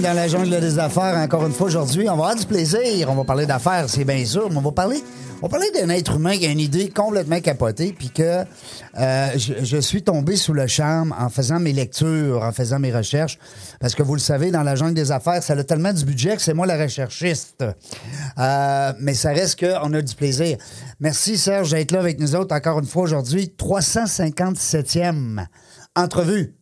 Dans la jungle des affaires. Encore une fois aujourd'hui, on va avoir du plaisir. On va parler d'affaires, c'est bien sûr, mais on va parler, on va parler d'un être humain qui a une idée complètement capotée, puis que euh, je, je suis tombé sous le charme en faisant mes lectures, en faisant mes recherches, parce que vous le savez, dans la jungle des affaires, ça a tellement du budget que c'est moi la recherchiste. Euh, mais ça reste qu'on a du plaisir. Merci Serge d'être là avec nous autres encore une fois aujourd'hui. 357e entrevue.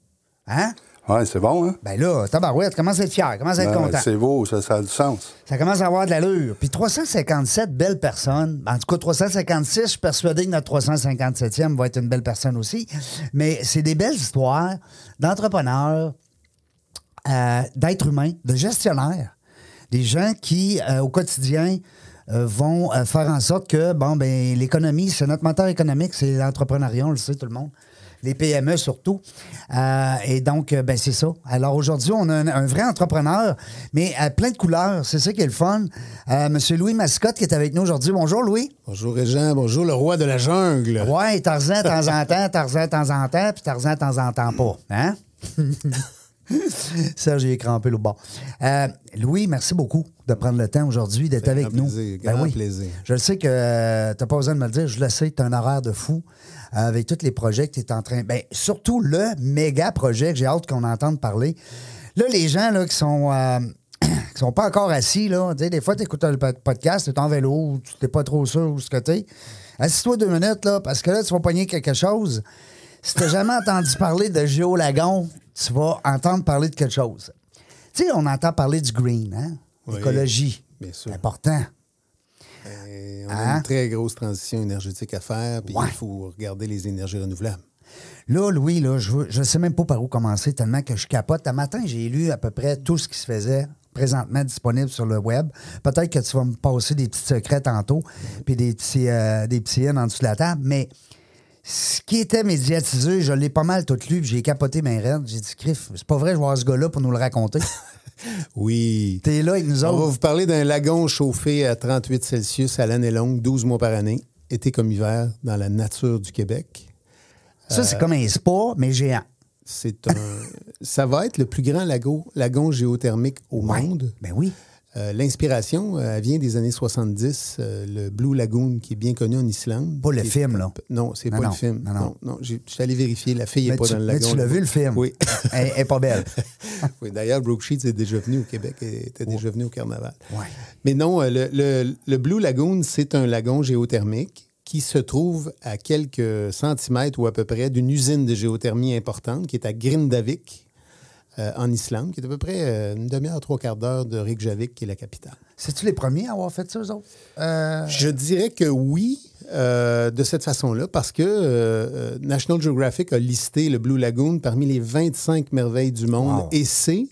Hein? Ouais, c'est bon, hein? Ben là, tabarouette, commence à être fier, commence à être Ben, content. c'est beau, ça, ça a du sens. Ça commence à avoir de l'allure. Puis 357 belles personnes. En tout cas, 356, je suis persuadé que notre 357e va être une belle personne aussi. Mais c'est des belles histoires d'entrepreneurs, euh, d'êtres humains, de gestionnaires. Des gens qui, euh, au quotidien, euh, vont faire en sorte que, bon, ben, l'économie, c'est notre moteur économique, c'est l'entrepreneuriat, on le sait tout le monde. Les PME surtout. Euh, et donc, euh, ben, c'est ça. Alors aujourd'hui, on a un, un vrai entrepreneur, mais à plein de couleurs. C'est ça qui est le fun. Euh, Monsieur Louis Mascotte qui est avec nous aujourd'hui. Bonjour, Louis. Bonjour Régent, bonjour le roi de la jungle. Ouais, Tarzan de temps en temps, Tarzan de temps en temps, puis Tarzan de temps en temps pas. Hein? Serge, j'ai crampé le bas. Euh, Louis, merci beaucoup de prendre le temps aujourd'hui d'être avec grand nous. plaisir, grand plaisir. Je le sais que euh, tu n'as pas besoin de me le dire, je le sais, tu as un horaire de fou avec tous les projets que tu es en train. Ben, surtout le méga projet que j'ai hâte qu'on entende parler. Là, les gens là, qui sont. euh, qui sont pas encore assis, là. Des fois, tu écoutes le po- podcast, tu es en vélo, tu n'es pas trop sûr où ce que tu. Assis-toi deux minutes, là, parce que là, tu vas pogner quelque chose. Si tu jamais entendu parler de Géolagon, tu vas entendre parler de quelque chose. Tu sais, on entend parler du green, hein? Oui, L'écologie. bien sûr. Important. Et on a Hein? une très grosse transition énergétique à faire, puis Ouais. il faut regarder les énergies renouvelables. Là, Louis, là, je ne sais même pas par où commencer tellement que je capote. Un matin, j'ai lu à peu près tout ce qui se faisait présentement disponible sur le web. Peut-être que tu vas me passer des petits secrets tantôt, puis des petits, euh, des petits en dessous de la table, mais ce qui était médiatisé, je l'ai pas mal tout lu, puis j'ai capoté mes rêves. J'ai dit, Criff, c'est pas vrai, je avoir ce gars-là pour nous le raconter. Oui. T'es là avec nous On va autres. vous parler d'un lagon chauffé à 38 Celsius à l'année longue, 12 mois par année, été comme hiver, dans la nature du Québec. Ça, Euh, c'est comme un spa, mais géant. C'est un... Ça va être le plus grand lagon, lagon géothermique au Ouais. monde. Ben oui. Euh, L'inspiration, euh, elle vient des années 70, euh, le Blue Lagoon, qui est bien connu en Islande. Pas le film, là. Non, c'est pas non, le film. non, non. Non, je suis allé vérifier, la fille n'est Mais pas tu, dans le mais lagon. tu l'as vu, le film? Oui. Elle elle est pas belle. oui D'ailleurs, Brooke Sheets est déjà venu au Québec et était déjà venu au carnaval. Ouais. Mais non, le, le- le Blue Lagoon, c'est un lagon géothermique qui se trouve à quelques centimètres ou à peu près d'une usine de géothermie importante qui est à Grindavik, euh, en Islande, qui est à peu près euh, une demi-heure, trois quarts d'heure de Reykjavik, qui est la capitale. C'est-tu les premiers à avoir fait ça, eux autres? Euh, Je dirais que oui, euh, de cette façon-là, parce que National Geographic a listé le Blue Lagoon parmi les 25 merveilles du monde Wow. et c'est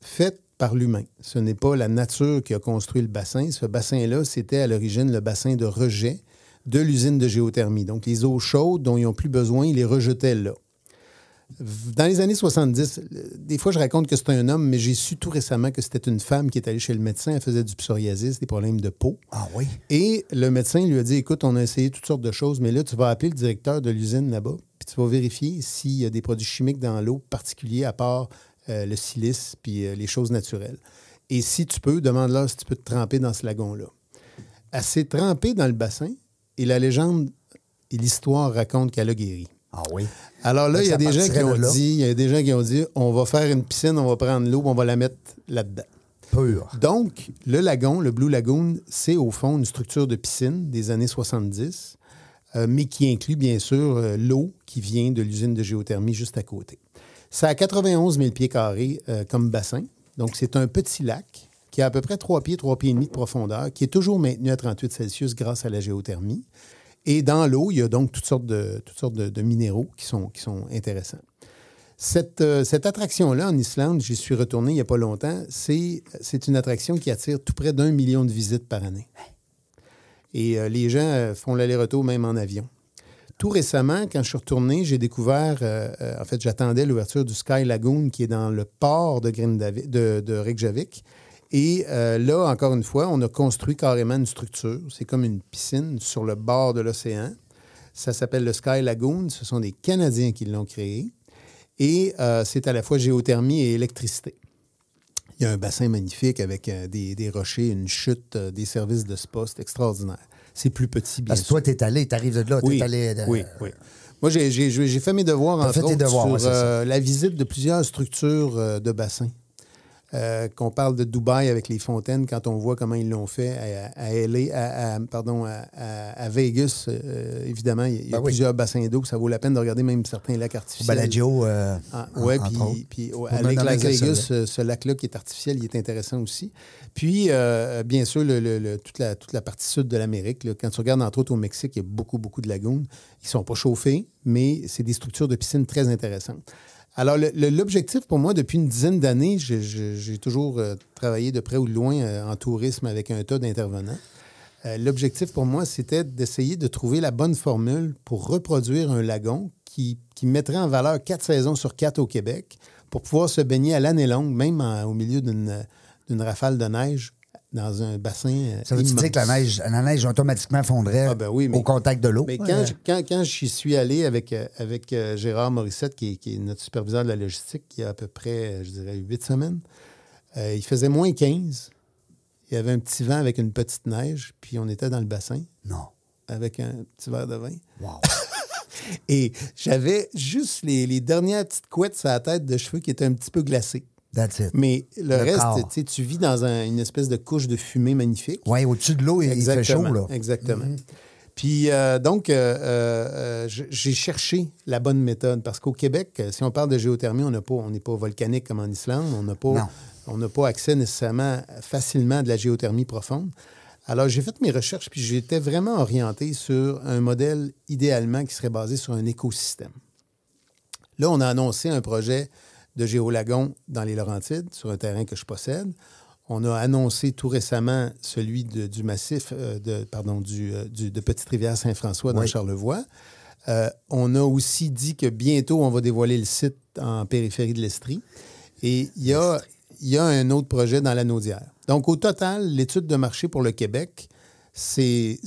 fait par l'humain. Ce n'est pas la nature qui a construit le bassin. Ce bassin-là, c'était à l'origine le bassin de rejet de l'usine de géothermie. Donc, les eaux chaudes dont ils n'ont plus besoin, ils les rejetaient là. Dans les années 70, euh, des fois, je raconte que c'est un homme, mais j'ai su tout récemment que c'était une femme qui est allée chez le médecin. Elle faisait du psoriasis, des problèmes de peau. Ah oui. Et le médecin lui a dit Écoute, on a essayé toutes sortes de choses, mais là, tu vas appeler le directeur de l'usine là-bas, puis tu vas vérifier s'il y a des produits chimiques dans l'eau particuliers à part euh, le silice puis euh, les choses naturelles. Et si tu peux, demande-leur si tu peux te tremper dans ce lagon-là. Elle s'est trempée dans le bassin et la légende et l'histoire racontent qu'elle a guéri. Ah oui. Alors là, il y a des gens qui ont là. dit, il y a des gens qui ont dit, on va faire une piscine, on va prendre l'eau, on va la mettre là-dedans. Pur. Donc, le lagon, le Blue Lagoon, c'est au fond une structure de piscine des années 70, euh, mais qui inclut bien sûr euh, l'eau qui vient de l'usine de géothermie juste à côté. Ça a 91 000 pieds carrés euh, comme bassin. Donc, c'est un petit lac qui a à peu près 3 pieds, 3 pieds et demi de profondeur, qui est toujours maintenu à 38 Celsius grâce à la géothermie. Et dans l'eau, il y a donc toutes sortes de, toutes sortes de, minéraux qui sont, qui sont intéressants. Cette, euh, cette attraction-là en Islande, j'y suis retourné il n'y a pas longtemps, c'est une attraction qui attire tout près d'un million de visites par année. Et euh, les gens euh, font l'aller-retour même en avion. Tout récemment, quand je suis retourné, j'ai découvert, en fait, j'attendais l'ouverture du Sky Lagoon qui est dans le port de, de Reykjavik. Et euh, là, encore une fois, on a construit carrément une structure. C'est comme une piscine sur le bord de l'océan. Ça s'appelle le Sky Lagoon. Ce sont des Canadiens qui l'ont créé. Et euh, c'est à la fois géothermie et électricité. Il y a un bassin magnifique avec euh, des, des rochers, une chute, des services de spa. C'est extraordinaire. C'est plus petit, bien Parce que sûr. toi, t'es allé, t'arrives de là, Oui, t'es allé. oui, oui. Moi, j'ai- fait mes devoirs, entre fait autres, devoirs, sur ouais, euh, la visite de plusieurs structures euh, de bassins. Euh, qu'on parle de Dubaï avec les fontaines, quand on voit comment ils l'ont fait à, à LA, à, à- pardon, à, à- à Vegas, euh, évidemment, il y a, il y a Ben oui. plusieurs bassins d'eau. Ça vaut la peine de regarder même certains lacs artificiels. Baladio. euh, Ah, oui, puis, puis au- à Lake Vegas, là. ce, ce lac-là qui est artificiel, il est intéressant aussi. Puis, euh, bien sûr, le- le- le- toute, la, toute la partie sud de l'Amérique, quand tu regardes entre autres au Mexique, il y a beaucoup, beaucoup de lagunes. Ils ne sont pas chauffés, mais c'est des structures de piscine très intéressantes. Alors, l'objectif pour moi, depuis une dizaine d'années, j'ai- toujours euh, travaillé de près ou de loin euh, en tourisme avec un tas d'intervenants. Euh, L'objectif pour moi, c'était d'essayer de trouver la bonne formule pour reproduire un lagon qui, mettrait en valeur quatre saisons sur quatre au Québec pour pouvoir se baigner à l'année longue, même au milieu d'une rafale de neige dans un bassin. euh, Ça veut dire que la neige, la neige automatiquement fondrait Ah, ben oui, mais- au contact de l'eau? Mais quand, je- quand, quand j'y suis allé avec, euh, avec euh, Gérard Morissette, qui est, qui est notre superviseur de la logistique, il y a à peu près, je dirais, huit semaines, euh, il faisait moins 15. Il y avait un petit vent avec une petite neige, puis on était dans le bassin Non. avec un petit verre de vin. Wow. Et j'avais juste les, les dernières petites couettes sur la tête de cheveux qui étaient un petit peu glacées. That's it. Mais le, Le reste, tu vis dans un- une espèce de couche de fumée magnifique. Oui, au-dessus de l'eau, il, fait chaud, Exactement, là. Exactement. Puis euh, donc, euh, euh, j'ai cherché la bonne méthode parce qu'au Québec, si on parle de géothermie, on n'a pas, on n'est pas volcanique comme en Islande, on n'a Non. pas, on n'a pas accès nécessairement facilement à de la géothermie profonde. Alors, j'ai fait mes recherches puis j'étais vraiment orienté sur un modèle idéalement qui serait basé sur un écosystème. Là, on a annoncé un projet de géolagon dans les Laurentides, sur un terrain que je possède. On a annoncé tout récemment celui de- du massif euh, de, pardon, du, euh, du- de Petite-Rivière-Saint-François dans Oui. Charlevoix. Euh, on a aussi dit que bientôt, on va dévoiler le site en périphérie de l'Estrie. Et il y a, il y a un autre projet dans la Naudière. Donc, au total, l'étude de marché pour le Québec, c'est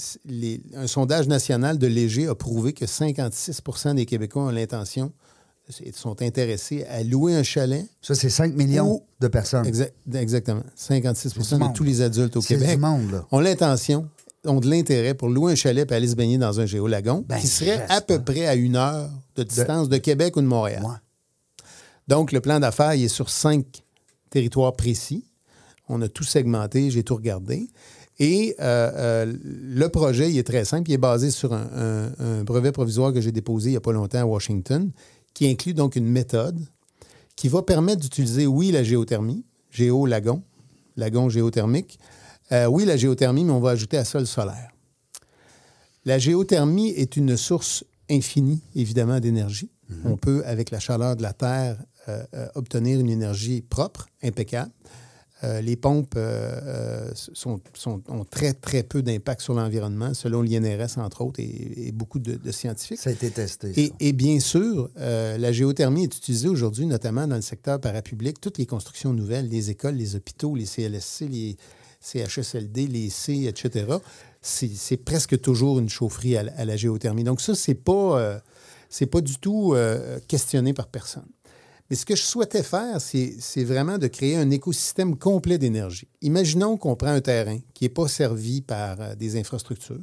un sondage national de Léger a prouvé que 56% des Québécois ont l'intention, sont intéressés à louer un chalet. Ça, c'est 5 millions de personnes. Exact- exactement. 56 C'est du de tous les adultes au Québec du monde, là. ont l'intention, ont de l'intérêt pour louer un chalet et aller se baigner dans un géolagon Ben, qui serait à peu près à une heure de distance de, Québec ou de Montréal. Ouais. Donc, le plan d'affaires, il est sur cinq territoires précis. On a tout segmenté, j'ai tout regardé. Et euh, euh, le projet, il est très simple. Il est basé sur un, un- un brevet provisoire que j'ai déposé il n'y a pas longtemps à Washington, qui inclut donc une méthode qui va permettre d'utiliser, oui, la géothermie, géo-lagon, lagon géothermique. Euh, oui, la géothermie, mais on va ajouter à ça le solaire. La géothermie est une source infinie, évidemment, d'énergie. On peut, avec la chaleur de la Terre, euh, euh, obtenir une énergie propre, impeccable. Euh, les pompes euh, euh, sont, sont- ont très, très peu d'impact sur l'environnement, selon l'INRS, entre autres, et, et beaucoup de, de scientifiques. Ça a été testé. Et, bien sûr, euh, la géothermie est utilisée aujourd'hui, notamment dans le secteur parapublic. Toutes les constructions nouvelles, les écoles, les hôpitaux, les CLSC, les CHSLD, les C, etc., c'est presque toujours une chaufferie à, la- à la géothermie. Donc ça, c'est pas, c'est pas du tout questionné par personne. Mais ce que je souhaitais faire, c'est vraiment de créer un écosystème complet d'énergie. Imaginons qu'on prend un terrain qui n'est pas servi par euh, des infrastructures.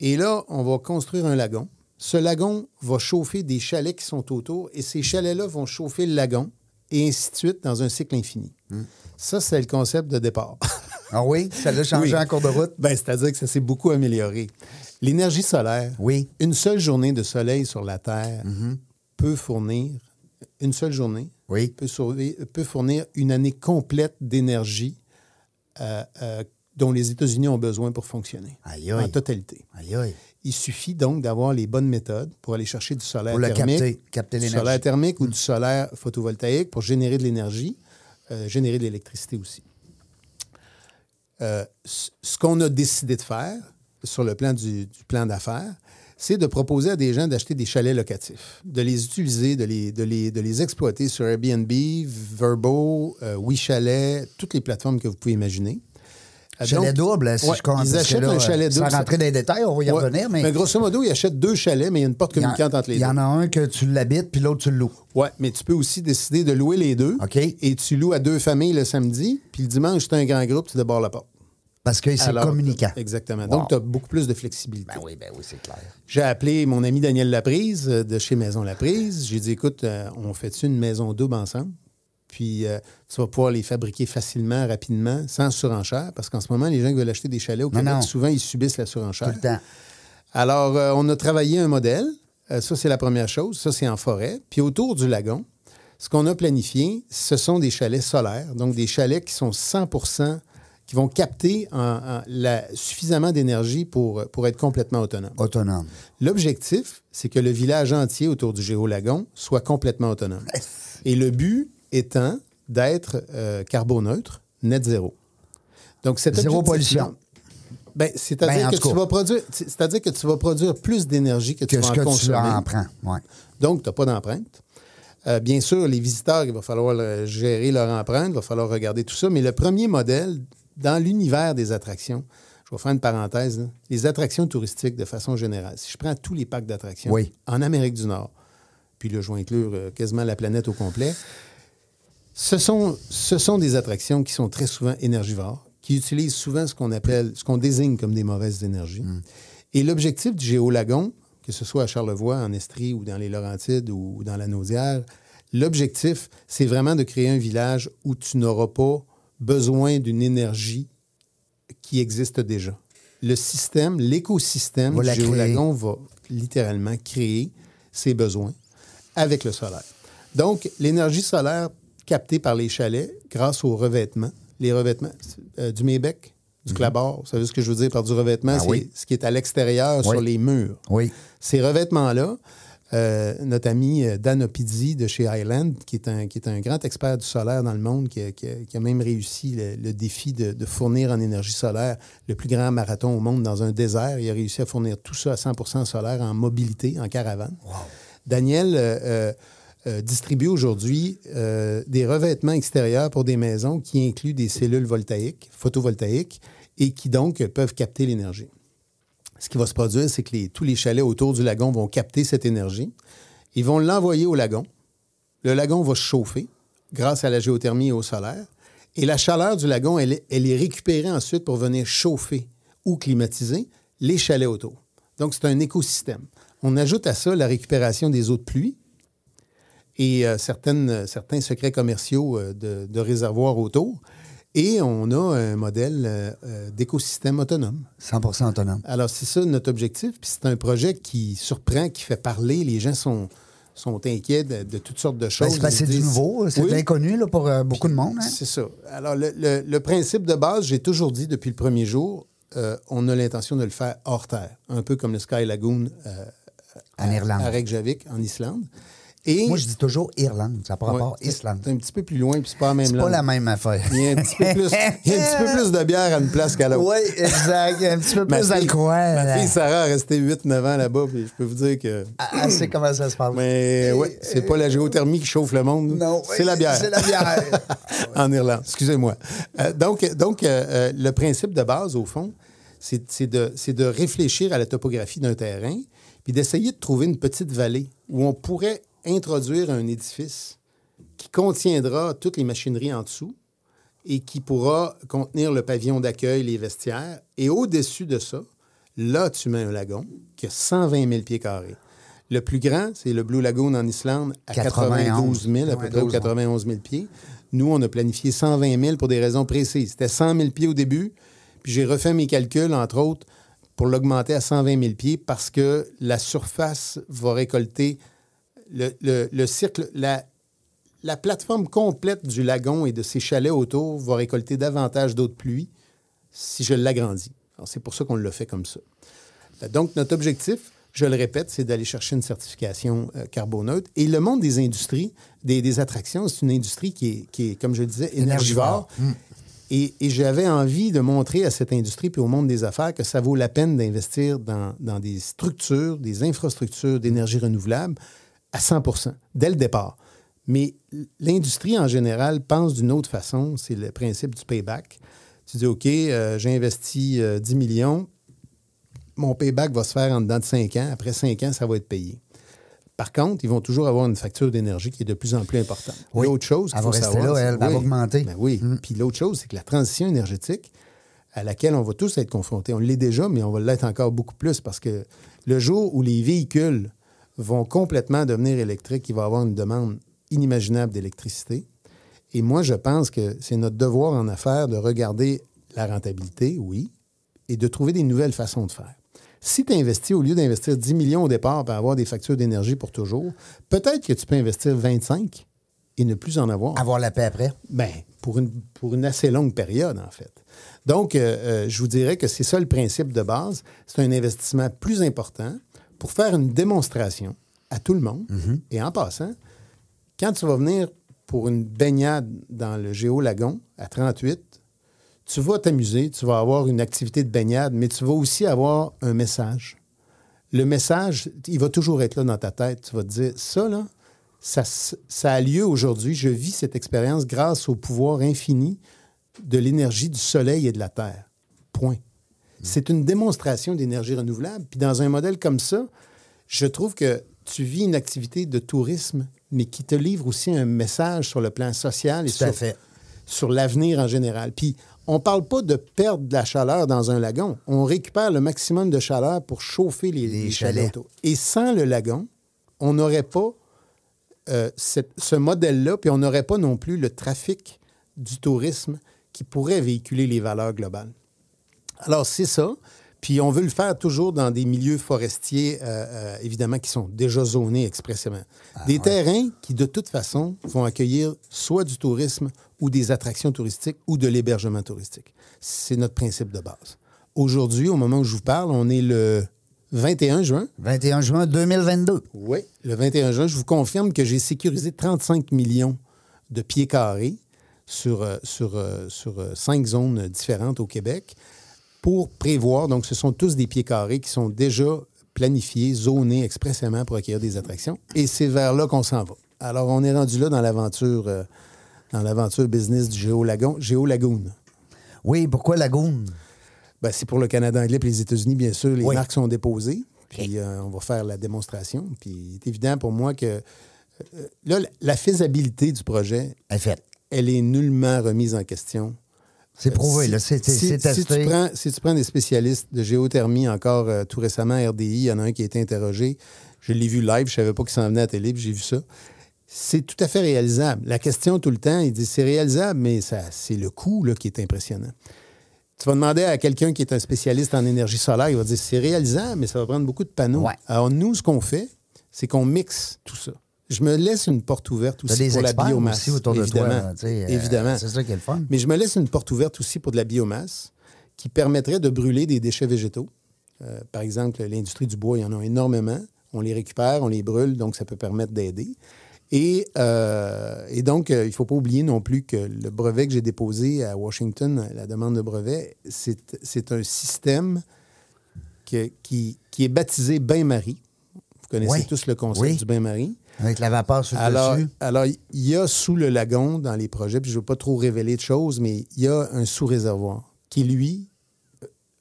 Et là, on va construire un lagon. Ce lagon va chauffer des chalets qui sont autour et ces chalets-là vont chauffer le lagon et ainsi de suite dans un cycle infini. Ça, c'est le concept de départ. Ah oui? Ça l'a changé Oui. en cours de route? ben, C'est-à-dire que ça s'est beaucoup amélioré. L'énergie solaire, Oui. une seule journée de soleil sur la Terre peut fournir, une seule journée, Oui. peut, sauver- peut fournir une année complète d'énergie euh, euh, dont les États-Unis ont besoin pour fonctionner. Aïe, En aïe. totalité. Aïe, aïe. Il suffit donc d'avoir les bonnes méthodes pour aller chercher du solaire Pour thermique, capter, capter du solaire thermique ou du solaire photovoltaïque pour générer de l'énergie, euh, générer de l'électricité aussi. Ce qu'on a décidé de faire sur le plan du, du plan d'affaires, c'est de proposer à des gens d'acheter des chalets locatifs, de les utiliser, de les, de les, de les exploiter sur Airbnb, Verbo, euh, WeChalet, toutes les plateformes que vous pouvez imaginer. Euh, Chalet donc- double, si Ouais, je compte. Ils achètent là, un chalet double. Sans rentrer dans les détails, on va y Ouais. revenir, mais. grosso modo, ils achètent deux chalets, mais il y a une porte communicante entre les Il y deux. en a un que tu l'habites, puis l'autre, tu le loues. Oui, mais tu peux aussi décider de louer les deux. OK. Et tu loues à deux familles le samedi, puis le dimanche, tu as un grand groupe, tu débarres la porte. Parce que c'est communicant. Exactement. Wow. Donc, tu as beaucoup plus de flexibilité. Ben oui, ben oui, c'est clair. J'ai appelé mon ami Daniel Laprise euh, de chez Maison Laprise. J'ai dit, écoute, euh, on fait une maison double ensemble? Puis euh, tu vas pouvoir les fabriquer facilement, rapidement, sans surenchère, parce qu'en ce moment, les gens qui veulent acheter des chalets au Québec, non. souvent, ils subissent la Tout surenchère. le temps. Alors, euh, on a travaillé un modèle. Ça, c'est la première chose. Ça, c'est en forêt. Puis autour du lagon, ce qu'on a planifié, ce sont des chalets solaires, donc des chalets qui sont 100 qui vont capter en- en la- suffisamment d'énergie pour, pour être complètement autonomes. Autonome. L'objectif, c'est que le village entier autour du Géolagon soit complètement autonome. Et le but étant d'être euh, carboneutre, net zéro. Donc, cet Zéro pollution. Ben, c'est-à-dire Ben, en que tu vas produire, c'est-à-dire que tu vas produire plus d'énergie que tu Que vas ce en que tu consommer. en prends. Ouais. Donc, tu n'as pas d'empreinte. Euh, bien sûr, les visiteurs, il va falloir euh, gérer leur empreinte, il va falloir regarder tout ça. Mais le premier modèle, dans l'univers des attractions, je vais faire une parenthèse, là, les attractions touristiques de façon générale. Si je prends tous les parcs d'attractions Oui. en Amérique du Nord, puis là, je vais inclure euh, quasiment la planète au complet, ce sont, ce sont des attractions qui sont très souvent énergivores, qui utilisent souvent ce qu'on appelle, ce qu'on désigne comme des mauvaises énergies. Et l'objectif du Géolagon, que ce soit à Charlevoix, en Estrie ou dans les Laurentides ou dans la Naudière, l'objectif, c'est vraiment de créer un village où tu n'auras pas besoin d'une énergie qui existe déjà. Le système, l'écosystème du. Géolagon va littéralement créer ses besoins avec le solaire. Donc, l'énergie solaire captée par les chalets grâce aux revêtements, les revêtements euh, du Mébec, du clabard, vous savez ce que je veux dire par du revêtement, Mhm. Ah c'est oui. ce qui est à l'extérieur Oui. sur les murs. Oui. Ces revêtements-là, euh, notre ami euh, Dan Opidi de chez Highland, qui est, un, qui est un grand expert du solaire dans le monde, qui a, qui a- qui a même réussi le, le défi de, de fournir en énergie solaire le plus grand marathon au monde dans un désert. Il a réussi à fournir tout ça à 100% solaire en mobilité, en caravane. Daniel euh, distribue aujourd'hui des revêtements extérieurs pour des maisons qui incluent des cellules voltaïques, photovoltaïques, et qui donc peuvent capter l'énergie. Ce qui va se produire, c'est que tous les chalets autour du lagon vont capter cette énergie. Ils vont l'envoyer au lagon. Le lagon va chauffer grâce à la géothermie et au solaire. Et la chaleur du lagon, elle, est- récupérée ensuite pour venir chauffer ou climatiser les chalets autour. Donc, c'est un écosystème. On ajoute à ça la récupération des eaux de pluie et euh, euh, certains secrets commerciaux euh, de réservoirs autour. Et on a un modèle euh, euh, d'écosystème autonome. 100% autonome. Alors, c'est ça notre objectif. Puis c'est un projet qui surprend, qui fait parler. Les gens sont, sont inquiets de, de toutes sortes de Ben, choses. Ils c'est du nouveau, c'est Oui, l'inconnu là, pour euh, beaucoup de monde. hein. C'est ça. Alors, le, le- le principe de base, j'ai toujours dit depuis le premier jour, euh, on a l'intention de le faire hors terre, un peu comme le Sky Lagoon En à- Irlande. à Reykjavik, en Islande. Et Moi, je dis toujours Irlande. Ça Ouais, rapport c'est- Islande. C'est un petit peu plus loin, puis c'est pas la même C'est pas la même affaire. Il y a un petit peu plus, il y a un petit peu plus de bière à une place qu'à l'autre. Oui, exact. Il y a Un petit peu plus d'alcool. Ma fille Sarah a resté 8-9 ans là-bas, puis je peux vous dire que. Ah, Elle sait comment ça se passe. Mais oui, c'est pas la géothermie qui chauffe le monde. Non, c'est la bière. C'est la bière. en Irlande, excusez-moi. Euh, donc, donc euh, euh, le principe de base, au fond, c'est de, c'est de réfléchir à la topographie d'un terrain, puis d'essayer de trouver une petite vallée où on pourrait introduire un édifice qui contiendra toutes les machineries en dessous et qui pourra contenir le pavillon d'accueil, les vestiaires. Et au-dessus de ça, là, tu mets un lagon qui a 120 000 pieds carrés. Le plus grand, c'est le Blue Lagoon en Islande à 91 92 000, à peu près, ou 92, 91 000 pieds. Nous, on a planifié 120 000 pour des raisons précises. C'était 100 000 pieds au début, puis j'ai refait mes calculs, entre autres, pour l'augmenter à 120 000 pieds parce que la surface va récolter le, le- le cercle, la, la plateforme complète du lagon et de ses chalets autour va récolter davantage d'eau de pluie si je l'agrandis. C'est pour ça qu'on le fait comme ça. Euh, Donc, notre objectif, je le répète, c'est d'aller chercher une certification euh, carboneutre. Et le monde des industries, des, des attractions, c'est une industrie qui est, qui est, comme je le disais, énergivore. Et, et j'avais envie de montrer à cette industrie puis au monde des affaires que ça vaut la peine d'investir dans, dans des structures, des infrastructures d'énergie renouvelable à 100% dès le départ. Mais l'industrie en général pense d'une autre façon. C'est le principe du payback. Tu dis, OK, euh, j'ai investi euh, 10 millions, mon payback va se faire en dedans de 5 ans. Après 5 ans, ça va être payé. Par contre, ils vont toujours avoir une facture d'énergie qui est de plus en plus importante. Oui. L'autre chose, Elle qu'il va faut rester savoir, là, c'est- elle, elle va oui. augmenter. Ben oui. Puis l'autre chose, c'est que la transition énergétique à laquelle on va tous être confrontés, on l'est déjà, mais on va l'être encore beaucoup plus parce que le jour où les véhicules vont complètement devenir électriques, il va y avoir une demande inimaginable d'électricité. Et moi, je pense que c'est notre devoir en affaires de regarder la rentabilité, oui, et de trouver des nouvelles façons de faire. Si tu investis, au lieu d'investir 10 millions au départ pour avoir des factures d'énergie pour toujours, peut-être que tu peux investir 25 et ne plus en avoir. Avoir la paix après. Ben, pour une, pour une assez longue période, en fait. Donc, euh, euh, je vous dirais que c'est ça le principe de base. C'est un investissement plus important pour faire une démonstration à tout le monde. Et en passant, quand tu vas venir pour une baignade dans le Géo-Lagon à 38, tu vas t'amuser, tu vas avoir une activité de baignade, mais tu vas aussi avoir un message. Le message, il va toujours être là dans ta tête. Tu vas te dire, ça, là, ça a lieu aujourd'hui. Je vis cette expérience grâce au pouvoir infini de l'énergie du soleil et de la terre. Point. C'est une démonstration d'énergie renouvelable. Puis dans un modèle comme ça, je trouve que tu vis une activité de tourisme, mais qui te livre aussi un message sur le plan social et Tout sur, l'avenir en général. Puis, on ne parle pas de perdre de la chaleur dans un lagon. On récupère le maximum de chaleur pour chauffer les, Les les chalets. Et sans le lagon, on n'aurait pas euh, cette- ce modèle-là, puis on n'aurait pas non plus le trafic du tourisme qui pourrait véhiculer les valeurs globales. Alors, c'est ça. Puis on veut le faire toujours dans des milieux forestiers, euh, euh, évidemment, qui sont déjà zonés expressément. des terrains qui, de toute façon, vont accueillir soit du tourisme ou des attractions touristiques ou de l'hébergement touristique. C'est notre principe de base. Aujourd'hui, au moment où je vous parle, on est le 21 juin. 21 juin 2022. Oui. Le 21 juin, je vous confirme que j'ai sécurisé 35 millions de pieds carrés sur, euh, sur, sur cinq zones différentes au Québec pour prévoir, donc ce sont tous des pieds carrés qui sont déjà planifiés, zonés expressément pour accueillir des attractions. Et c'est vers là qu'on s'en va. Alors, on est rendu là dans l'aventure euh, dans l'aventure business du Géo-Lagon, Géo-Lagoon. Oui, pourquoi Lagoon? Ben, c'est pour le Canada anglais et les États-Unis, bien sûr. Les Oui. marques sont déposées. Puis euh, on va faire la démonstration. Puis il est évident pour moi que euh, là, la- faisabilité du projet, elle est nullement remise en question. C'est prouvé, Si- là. C'est si, si tu prends, si tu prends des spécialistes de géothermie, encore euh, tout récemment, RDI, il y en a un qui a été interrogé. Je l'ai vu live, je savais pas qu'il s'en venait à la télé, puis j'ai vu ça. C'est tout à fait réalisable. La question tout le temps, il dit c'est réalisable, mais ça, c'est le coût là, qui est impressionnant. Tu vas demander à quelqu'un qui est un spécialiste en énergie solaire, il va dire c'est réalisable, mais ça va prendre beaucoup de panneaux. Ouais. Alors, nous, ce qu'on fait, c'est qu'on mixe tout ça. Je me laisse une porte ouverte aussi des pour la biomasse. aussi autour de toi. évidemment. euh, évidemment. C'est ça qui est le fun. Mais je me laisse une porte ouverte aussi pour de la biomasse qui permettrait de brûler des déchets végétaux. Euh, par exemple, l'industrie du bois, il y en a énormément. On les récupère, on les brûle, donc ça peut permettre d'aider. Et, euh, et donc, euh, il ne faut pas oublier non plus que le brevet que j'ai déposé à Washington, la demande de brevet, c'est c'est un système que- qui, qui est baptisé bain-marie. Vous connaissez Oui. tous le concept Oui. du bain-marie. Avec la vapeur sur le Alors, dessus. alors, il y a sous le lagon, dans les projets, puis je ne veux pas trop révéler de choses, mais il y a un sous-réservoir qui, lui,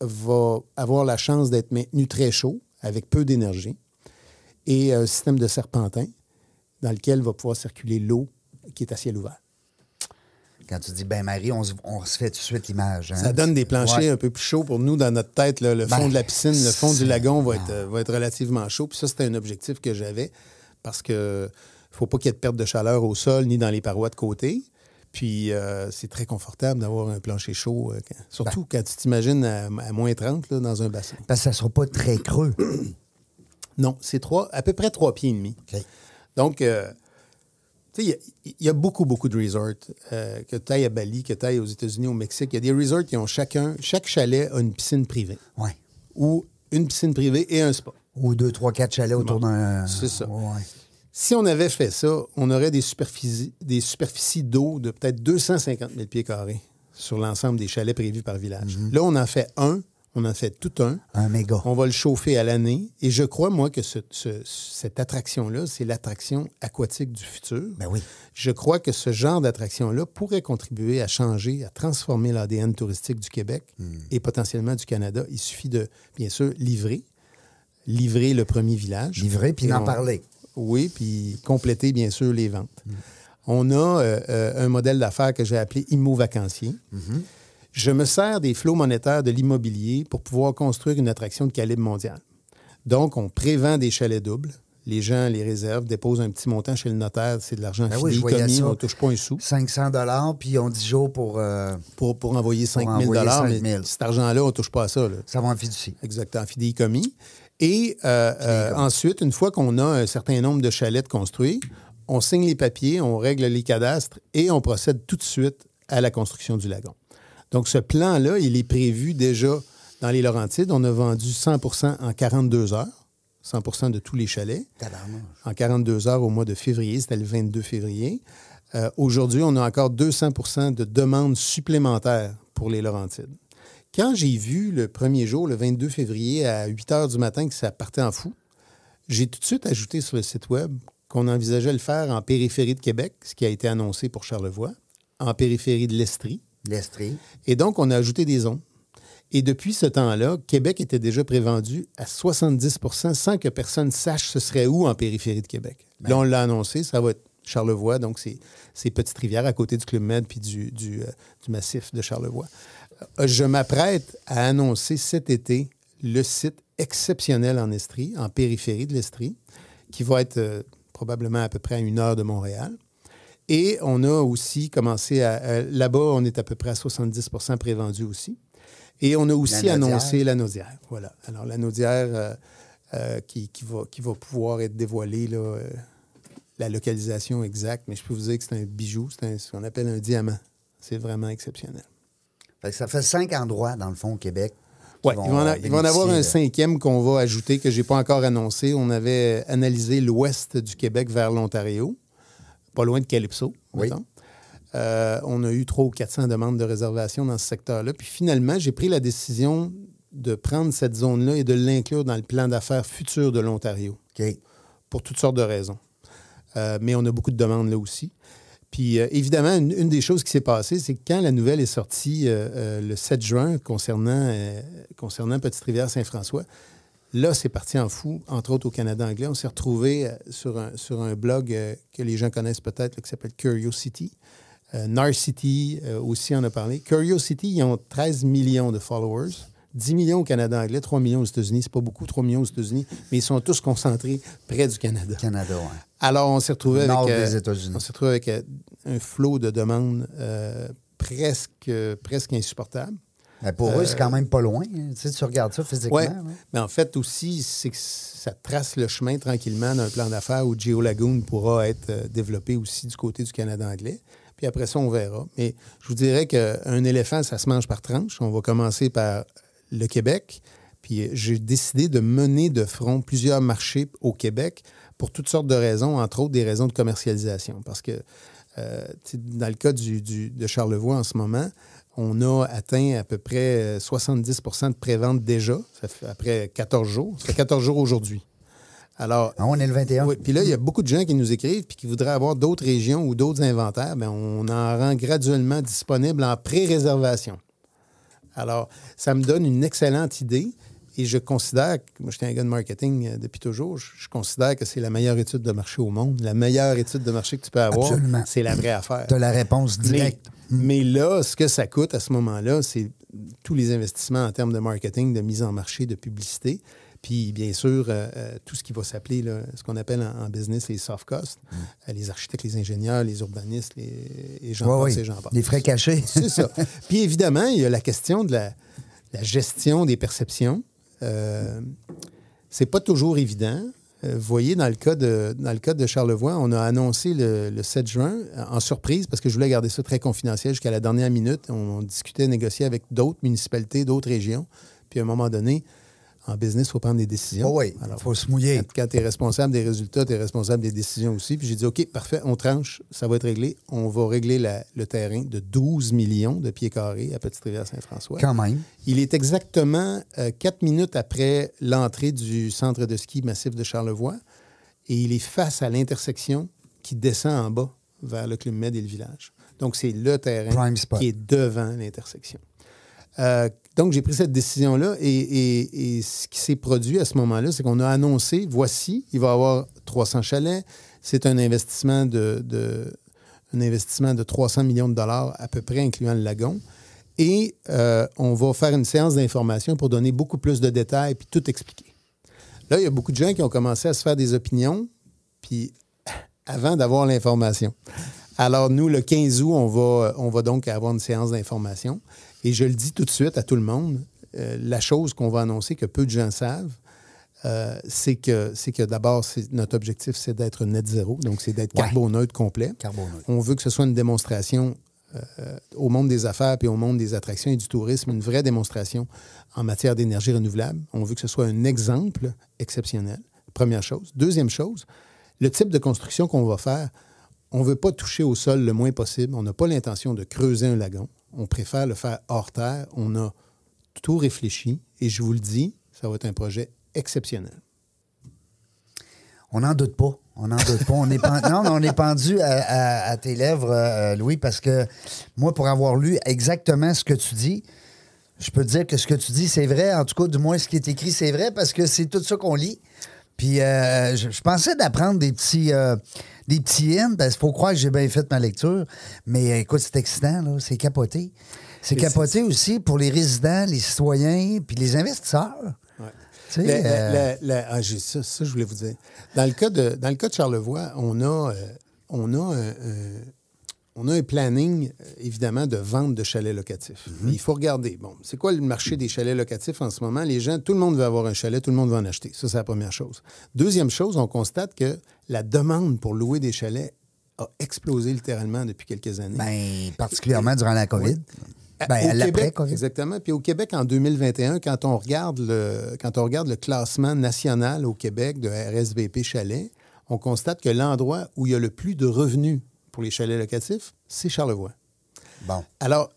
va avoir la chance d'être maintenu très chaud, avec peu d'énergie, et un système de serpentin dans lequel va pouvoir circuler l'eau qui est à ciel ouvert. Quand tu dis ben Marie, on se, on se fait tout de suite l'image. hein. Ça donne des planchers Ouais. un peu plus chauds pour nous dans notre tête. là. le Ben, fond de la piscine, le fond du lagon va être, euh, va être relativement chaud. Puis ça, c'était un objectif que j'avais parce que faut pas qu'il y ait de perte de chaleur au sol ni dans les parois de côté. Puis euh, c'est très confortable d'avoir un plancher chaud, euh, quand- surtout Ben. quand tu t'imagines à, à moins 30 là, dans un bassin. Parce que ça ne sera pas très creux. Non, c'est trois, à peu près trois pieds et demi. Donc, euh, Tu sais, il y a- il y, a beaucoup, beaucoup de resorts. que tu ailles à Bali, que tu ailles aux États-Unis, au Mexique. Il y a des resorts qui ont chacun, chaque chalet a une piscine privée. Oui. Ou une piscine privée et un spa. Ou deux, trois, quatre chalets autour d'un. c'est ça. Ouais. Si on avait fait ça, on aurait des superficies, des superficies d'eau de peut-être 250 000 pieds carrés sur l'ensemble des chalets prévus par village. Là, on en fait un, on en fait tout un. Un méga. On va le chauffer à l'année. Et je crois, moi, que ce- ce- cette attraction-là, c'est l'attraction aquatique du futur. Ben oui. Je crois que ce genre d'attraction-là pourrait contribuer à changer, à transformer l'ADN touristique du Québec et potentiellement du Canada. Il suffit de, bien sûr, livrer, livrer le premier village. Livrer puis en on- parler. Oui, puis compléter, bien sûr, les ventes. On a euh, euh, un modèle d'affaires que j'ai appelé Immo Vacancier. Je me sers des flots monétaires de l'immobilier pour pouvoir construire une attraction de calibre mondial. Donc, on prévend des chalets doubles. Les gens les réservent, déposent un petit montant chez le notaire, c'est de l'argent Ben oui, ça. on ne touche pas un sou 500 puis ils ont 10 jours pour. euh, pour, pour envoyer 5 000 envoyer 5 000. mais cet argent-là, on ne touche pas à ça. là. ça va en fiducie. Exactement, fidéicommis. Et euh, euh, ensuite, une fois qu'on a un certain nombre de chalets de construits, on signe les papiers, on règle les cadastres et on procède tout de suite à la construction du lagon. Donc, ce plan-là, il est prévu déjà dans les Laurentides. On a vendu 100% en 42 heures, 100% de tous les chalets en 42 heures au mois de février. C'était le 22 février. Euh, Aujourd'hui, on a encore 200% de demandes supplémentaires pour les Laurentides. Quand j'ai vu le premier jour, le 22 février, à 8 heures du matin, que ça partait en fou, j'ai tout de suite ajouté sur le site Web qu'on envisageait le faire en périphérie de Québec, ce qui a été annoncé pour Charlevoix, en périphérie de l'Estrie. L'Estrie. Et donc, on a ajouté des zones. Et depuis ce temps-là, Québec était déjà prévendu à 70% sans que personne sache ce serait où en périphérie de Québec. Là, on l'a annoncé, ça va être Charlevoix, donc c'est ces petites rivières à côté du Club Med puis du, du, euh, du massif de Charlevoix. Euh, je m'apprête à annoncer cet été le site exceptionnel en Estrie, en périphérie de l'Estrie, qui va être euh, probablement à peu près à une heure de Montréal. Et on a aussi commencé à. à- Là-bas, on est à peu près à 70% prévendu aussi. Et on a aussi La annoncé la Naudière. Voilà. Alors, la Naudière euh, euh, qui, qui va, qui va pouvoir être dévoilée, là, la localisation exacte, mais je peux vous dire que c'est un bijou, c'est ce qu'on appelle un diamant. C'est vraiment exceptionnel. Fait que ça fait cinq endroits, dans le fond, au Québec. Oui, il va en, avoir un cinquième qu'on va ajouter que je n'ai pas encore annoncé. On avait analysé l'ouest du Québec vers l'Ontario, pas loin de Calypso, Oui. Euh, on a eu 300 ou 400 demandes de réservation dans ce secteur-là. Puis finalement, j'ai pris la décision de prendre cette zone-là et de l'inclure dans le plan d'affaires futur de l'Ontario OK. pour toutes sortes de raisons. Euh, mais on a beaucoup de demandes là aussi. Puis euh, évidemment, une, des choses qui s'est passée, c'est que quand la nouvelle est sortie euh, le 7 juin concernant, concernant Petite-Rivière-Saint-François, là, c'est parti en fou, entre autres au Canada anglais. On s'est retrouvé sur, un, sur un blog que les gens connaissent peut-être, qui s'appelle Curiosity. Narcity aussi en a parlé. Curiosity, ils ont 13 millions de followers. 10 millions au Canada anglais, 3 millions aux États-Unis. C'est pas beaucoup, 3 millions aux États-unis, mais ils sont tous concentrés près du Canada. Canada, oui. Alors, on s'est retrouvé avec, Nord des euh, États-Unis. on s'est retrouvé avec euh, un flot de demandes euh, presque, presque insupportable. Mais pour eux, c'est quand même pas loin. hein. Tu sais, tu regardes ça physiquement. Mais en fait aussi, c'est que ça trace le chemin tranquillement d'un plan d'affaires où GeoLagoon pourra être euh, développé aussi du côté du Canada anglais. Puis après ça, on verra. Mais je vous dirais qu'un éléphant, ça se mange par tranche. On va commencer par le Québec. Puis euh, j'ai décidé de mener de front plusieurs marchés au Québec pour toutes sortes de raisons, entre autres des raisons de commercialisation. Parce que euh, dans le cas du, du- de Charlevoix en ce moment, on a atteint à peu près euh, 70% de prévente déjà, ça fait après 14 jours. Ça fait 14 jours aujourd'hui. Alors, Ah, on est le 21. oui, puis là, il y a beaucoup de gens qui nous écrivent puis qui voudraient avoir d'autres régions ou d'autres inventaires. Bien, on en rend graduellement disponible en pré-réservation. Alors, ça me donne une excellente idée et je considère, que- moi, j'étais un gars de marketing euh, depuis toujours, je, je considère que c'est la meilleure étude de marché au monde. La meilleure étude de marché que tu peux avoir, Absolument. c'est la vraie affaire. As la réponse Mais, directe. mais là, ce que ça coûte à ce moment-là, c'est tous les investissements en termes de marketing, de mise en marché, de publicité. Puis, bien sûr, euh, euh, tout ce qui va s'appeler, ce qu'on appelle en, en business les soft costs, Euh, les architectes, les ingénieurs, les urbanistes, les, Ouais, passe oui. j'en passe. Les frais cachés. C'est ça. Puis évidemment, il y a la question de la, la gestion des perceptions. Euh, c'est pas toujours évident. Vous voyez, dans le, cas de, dans le cas de Charlevoix, on a annoncé le, le 7 juin en surprise parce que je voulais garder ça très confidentiel jusqu'à la dernière minute. On, discutait, négociait avec d'autres municipalités, d'autres régions. Puis à un moment donné, en business, il faut prendre des décisions. Oh oui, il faut se mouiller. Quand, quand tu es responsable des résultats, tu es responsable des décisions aussi. Puis j'ai dit, OK, parfait, on tranche, ça va être réglé. On va régler la- le terrain de 12 millions de pieds carrés à Petite-Rivière-Saint-François. Quand même. Il est exactement euh, quatre minutes après l'entrée du centre de ski massif de Charlevoix et il est face à l'intersection qui descend en bas vers le Club Med et le village. Donc, c'est le terrain qui est devant l'intersection. Euh, donc, j'ai pris cette décision-là et, ce qui s'est produit à ce moment-là, c'est qu'on a annoncé, voici, il va y avoir 300 chalets. C'est un investissement de, de- un investissement de 300 millions de dollars à peu près, incluant le lagon. Et euh, on va faire une séance d'information pour donner beaucoup plus de détails puis tout expliquer. Là, il y a beaucoup de gens qui ont commencé à se faire des opinions, puis avant d'avoir l'information. Alors, nous, le 15 août, on va, on va donc avoir une séance d'information. Et je le dis tout de suite à tout le monde, euh, la chose qu'on va annoncer, que peu de gens savent, euh, c'est que, c'est que d'abord, notre objectif, c'est d'être net zéro, donc c'est d'être Ouais. carboneutre complet. Carboneutre. On veut que ce soit une démonstration euh, au monde des affaires puis au monde des attractions et du tourisme, une vraie démonstration en matière d'énergie renouvelable. On veut que ce soit un exemple exceptionnel, première chose. Deuxième chose, le type de construction qu'on va faire, on ne veut pas toucher au sol le moins possible. On n'a pas l'intention de creuser un lagon. On préfère le faire hors terre. On a tout réfléchi et je vous le dis, ça va être un projet exceptionnel. On n'en doute pas. On n'en doute pas. On est non, on est pendu à, à- à tes lèvres, euh, Louis, parce que moi, pour avoir lu exactement ce que tu dis, je peux te dire que ce que tu dis, c'est vrai. En tout cas, du moins, ce qui est écrit, c'est vrai, parce que c'est tout ça qu'on lit. Puis, euh, je, je pensais d'apprendre des petits, euh, des petits hints, parce qu'il faut croire que j'ai bien fait ma lecture. Mais euh, écoute, c'est excitant, là. C'est capoté. C'est capoté aussi pour les résidents, les citoyens, puis les investisseurs. Tu sais, La- la- euh, ah, j'ai ça, ça, je voulais vous dire. Dans le cas de, dans le cas de Charlevoix, on a, euh, on a, un, un- on a un planning, euh, évidemment, de vente de chalets locatifs. Mais Il faut regarder. Bon, c'est quoi le marché des chalets locatifs en ce moment? Les gens, tout le monde veut avoir un chalet, tout le monde veut en acheter. Ça, c'est la première chose. Deuxième chose, on constate que la demande pour louer des chalets a explosé littéralement depuis quelques années. ben, particulièrement durant la COVID. Au Ben, Québec, l'après-COVID. exactement. Puis au Québec, en 2021, quand on regarde le, quand on regarde le classement national au Québec de RSVP Chalet, on constate que l'endroit où il y a le plus de revenus pour les chalets locatifs, c'est Charlevoix. Bon. Alors,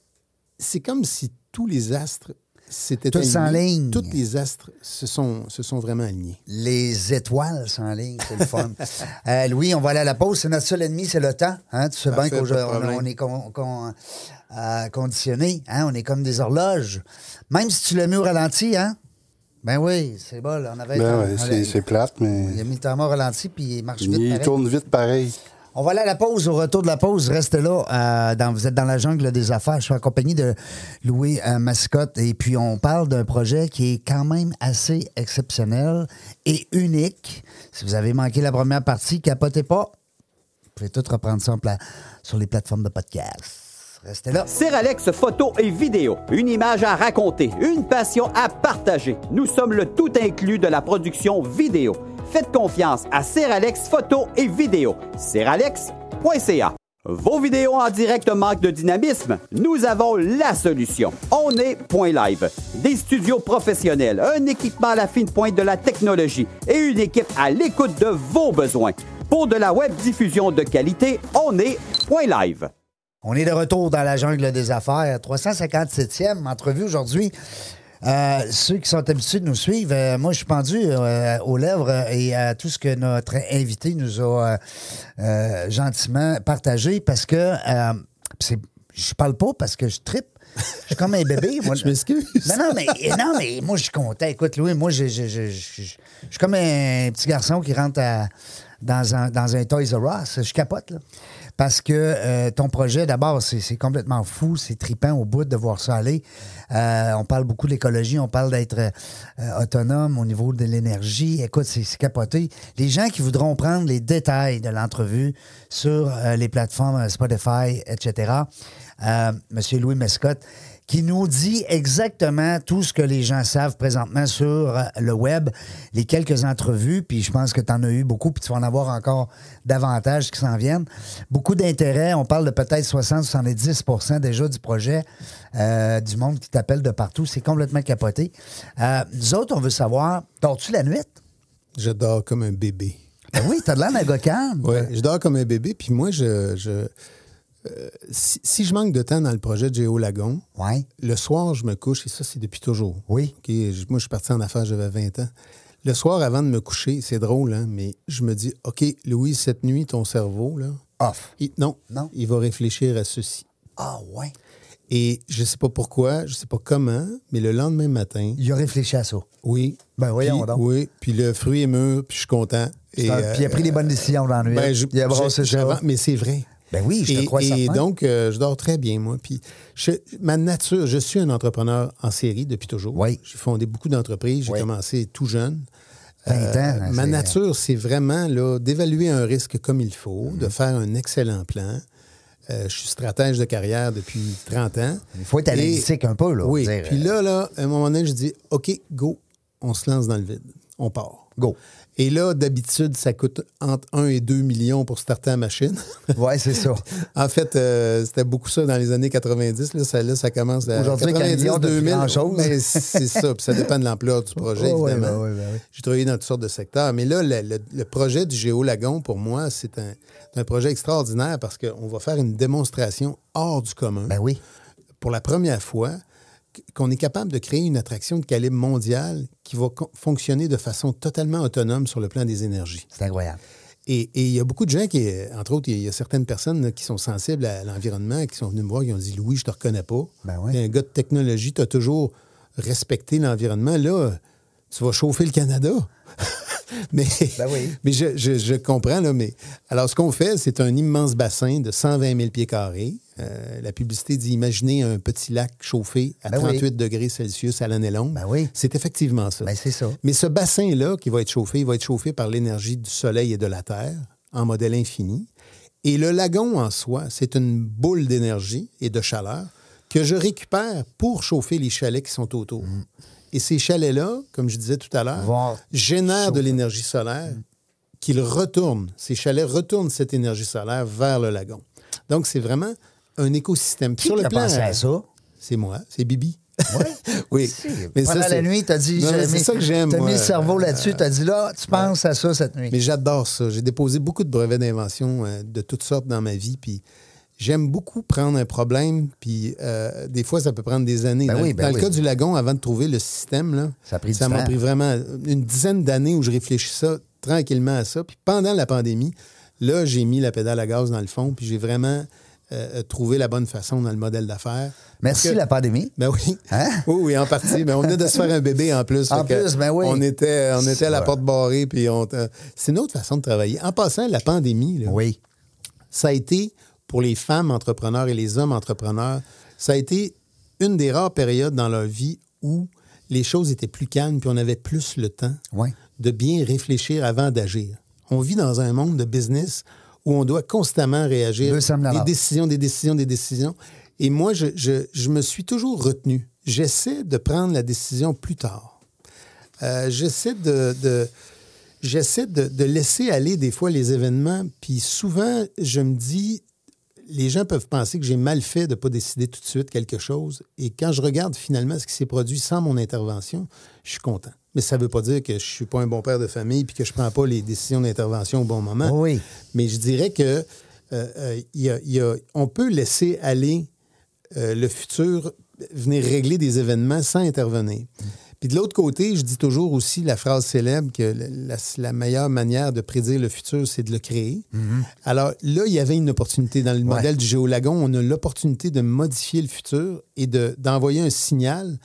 c'est comme si tous les astres s'étaient Tous s'enlignent. Tous les astres se sont, se sont vraiment alignés. Les étoiles sont en ligne, c'est le fun. Euh, Louis, on va aller à la pause. C'est notre seul ennemi, c'est le temps. Hein? Tu sais bien qu'on de on, est con- con- euh, conditionné. Hein? On est comme des horloges. Même si tu l'as mis au ralenti, hein? Ben oui, c'est bon. là, On avait Ben ouais, c'est plate, Il a mais mis le temps au ralenti, puis il marche vite. il pareil. tourne vite pareil. On va aller à la pause. Au retour de la pause, restez là. euh, vous êtes dans la jungle des affaires. Je suis en compagnie de Louis euh, Mascotte. Et puis, on parle d'un projet qui est quand même assez exceptionnel et unique. Si vous avez manqué la première partie, capotez pas. Vous pouvez tout reprendre ça sur les plateformes de podcast. Restez là. Seralex photo et vidéo, une image à raconter, une passion à partager. Nous sommes le tout inclus de la production vidéo. Faites confiance à Seralex photo et vidéo. Seralex.ca. Vos vidéos en direct manquent de dynamisme? Nous avons la solution. On est Point Live. Des studios professionnels, un équipement à la fine pointe de la technologie et une équipe à l'écoute de vos besoins. Pour de la web diffusion de qualité, on est Point Live. On est de retour dans la jungle des affaires. 357e entrevue aujourd'hui. Euh, ceux qui sont habitués de nous suivre, euh, moi, je suis pendu euh, aux lèvres et à tout ce que notre invité nous a gentiment partagé parce que je parle pas parce que je trippe. Je suis comme un bébé. Moi. Je m'excuse. Non, non, mais, non, mais moi, je suis content. Écoute, Louis, moi, je, je, je, je- je- je suis comme un petit garçon qui rentre à- dans, un, dans un Toys R Us. Je capote, là. Parce que euh, ton projet, d'abord, c'est complètement fou, c'est tripant au bout de voir ça aller. Euh, on parle beaucoup de l'écologie, on parle d'être euh, autonome au niveau de l'énergie. Écoute, c'est capoté. Les gens qui voudront prendre les détails de l'entrevue sur les plateformes Spotify, etc., Monsieur Louis Mescott, qui nous dit exactement tout ce que les gens savent présentement sur euh, le web, les quelques entrevues, puis je pense que tu en as eu beaucoup, puis tu vas en avoir encore davantage qui s'en viennent. Beaucoup d'intérêt, on parle de peut-être 60-70% déjà du projet, euh, du monde qui t'appelle de partout, c'est complètement capoté. Euh, nous autres, on veut savoir, dors-tu la nuit? Je dors comme un bébé. Ben oui, t'as de l'air d'un gars calme. Oui, je dors comme un bébé. Puis moi, je, je- euh, si, si je manque de temps dans le projet de Géo Lagon, Ouais. le soir, je me couche, et ça, c'est depuis toujours. Oui. Moi, je suis parti en affaires, j'avais 20 ans. Le soir, avant de me coucher, c'est drôle, hein, mais je me dis, OK, Louis, cette nuit, ton cerveau, là, Off. il- non, Non. il va réfléchir à ceci. Ah ouais. Et je sais pas pourquoi, je sais pas comment, mais le lendemain matin, Il a réfléchi à ça. oui. Ben, voyons Puis- donc. Oui, puis le fruit est mûr, puis je suis content. Et, Puis il a pris les bonnes décisions dans la nuit. ben, je- il a brassé je- ça. j'avance- Mais c'est vrai. Ben oui, je te et, crois Et certain. donc, euh, je dors très bien, moi. Puis, je- ma nature, je suis un entrepreneur en série depuis toujours. Oui. J'ai fondé beaucoup d'entreprises. J'ai Oui. commencé tout jeune. 20 Euh, ans, ma c'est- nature, c'est vraiment d'évaluer un risque comme il faut, Mhm. de faire un excellent plan. Euh, je suis stratège de carrière depuis 30 ans. Il faut être analytique un peu, là. Oui. dire, Puis là, là, à un moment donné, je dis OK, go, on se lance dans le vide. On part. Go. Et là, d'habitude, ça coûte entre 1 et 2 millions pour starter la machine. Ouais, c'est ça. En fait, euh, c'était beaucoup ça dans les années 90. Là, ça, là, ça commence à Aujourd'hui, qu'un million de 2000. grand-chose. Mais c'est ça. Puis ça dépend de l'ampleur du projet, évidemment. ouais, ouais, ouais. J'ai travaillé dans toutes sortes de secteurs. Mais là, le, le- le projet du Géo-Lagon, pour moi, c'est un, un projet extraordinaire parce qu'on va faire une démonstration hors du commun. Ben oui. Pour la première fois, qu'on est capable de créer une attraction de calibre mondial qui va fonctionner de façon totalement autonome sur le plan des énergies. C'est incroyable. Et et il y a beaucoup de gens qui, entre autres, il y a certaines personnes là, qui sont sensibles à l'environnement, qui sont venues me voir, qui ont dit Louis, je te reconnais pas. Ben oui. T'es un gars de technologie, tu as toujours respecté l'environnement. Là, tu vas chauffer le Canada. mais Ben oui. mais je, je- je comprends, là, mais alors ce qu'on fait, c'est un immense bassin de 120 000 pieds carrés. Euh, la publicité dit imaginer un petit lac chauffé à Ben oui. 38 degrés Celsius à l'année longue. Ben oui. C'est effectivement ça. Ben c'est ça. Mais ce bassin-là qui va être chauffé, il va être chauffé par l'énergie du soleil et de la terre en modèle infini. Et le lagon en soi, c'est une boule d'énergie et de chaleur que je récupère pour chauffer les chalets qui sont autour. Et ces chalets-là, comme je disais tout à l'heure, génèrent de l'énergie solaire qu'ils retournent. Ces chalets retournent cette énergie solaire vers le lagon. Donc, c'est vraiment un écosystème. Qui t'a pensé à ça? C'est moi, c'est Bibi. Oui. oui. Mais ça, Pendant la c'est- nuit, t'as dit. Non, mais j'ai c'est mis- ça que j'aime. T'as mis moi. le cerveau là-dessus. T'as dit là, tu penses à ça cette nuit. Mais j'adore ça. J'ai déposé beaucoup de brevets d'invention euh, de toutes sortes dans ma vie. Puis j'aime beaucoup prendre un problème. Puis euh, des fois, ça peut prendre des années. Ben dans oui, ben dans oui. le cas du lagon, avant de trouver le système, là, Ça a pris du m'a pris vraiment une dizaine d'années où je réfléchis ça tranquillement à ça. Puis pendant la pandémie, là, j'ai mis la pédale à gaz dans le fond. Puis j'ai vraiment euh, trouvé la bonne façon dans le modèle d'affaires. Merci que- la pandémie. ben oui. Hein? Oui, oui, en partie. Mais on venait de se faire un bébé en plus. En plus, ben oui. On était, on était à la porte barrée, puis on. C'est une autre façon de travailler. En passant, la pandémie, là, Oui. ça a été, pour les femmes entrepreneurs et les hommes entrepreneurs, ça a été une des rares périodes dans leur vie où les choses étaient plus calmes, puis on avait plus le temps de bien réfléchir avant d'agir. On vit dans un monde de business où on doit constamment réagir. Des décisions, des décisions, des décisions. Et moi, je, je- je me suis toujours retenu. J'essaie de prendre la décision plus tard. Euh, j'essaie de, de- j'essaie de, de laisser aller des fois les événements. Puis souvent, je me dis, les gens peuvent penser que j'ai mal fait de ne pas décider tout de suite quelque chose. Et quand je regarde finalement ce qui s'est produit sans mon intervention, je suis content. Mais ça ne veut pas dire que je ne suis pas un bon père de famille puis que je ne prends pas les décisions d'intervention au bon moment. Oui. Mais je dirais que euh, euh, il y a- il y a- on peut laisser aller euh, le futur venir régler des événements sans intervenir. Puis de l'autre côté, je dis toujours aussi la phrase célèbre que la, meilleure manière de prédire le futur, c'est de le créer. Alors là, il y avait une opportunité. Dans le modèle du Géolagon, on a l'opportunité de modifier le futur et de- d'envoyer un signal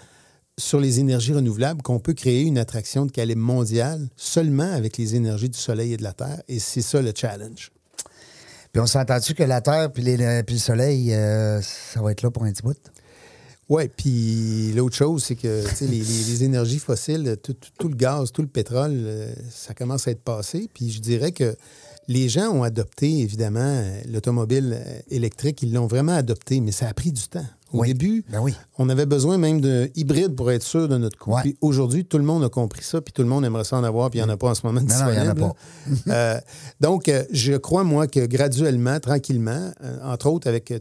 sur les énergies renouvelables qu'on peut créer une attraction de calibre mondial seulement avec les énergies du Soleil et de la Terre. Et c'est ça le challenge. Puis on s'entend-tu que la Terre puis, les- puis le Soleil, euh, ça va être là pour un petit bout? Oui, puis l'autre chose, c'est que les, les- les énergies fossiles, tout, tout- tout le gaz, tout le pétrole, euh, ça commence à être passé. Puis je dirais que les gens ont adopté, évidemment, euh, l'automobile euh, électrique, ils l'ont vraiment adopté, mais ça a pris du temps. Au Oui. début, Ben oui. on avait besoin même d'un hybride pour être sûr de notre coût. Ouais. Puis aujourd'hui, tout le monde a compris ça, puis tout le monde aimerait ça en avoir, puis il n'y en a pas en ce moment non, il y en a. Euh, donc, je crois, moi, que graduellement, tranquillement, entre autres avec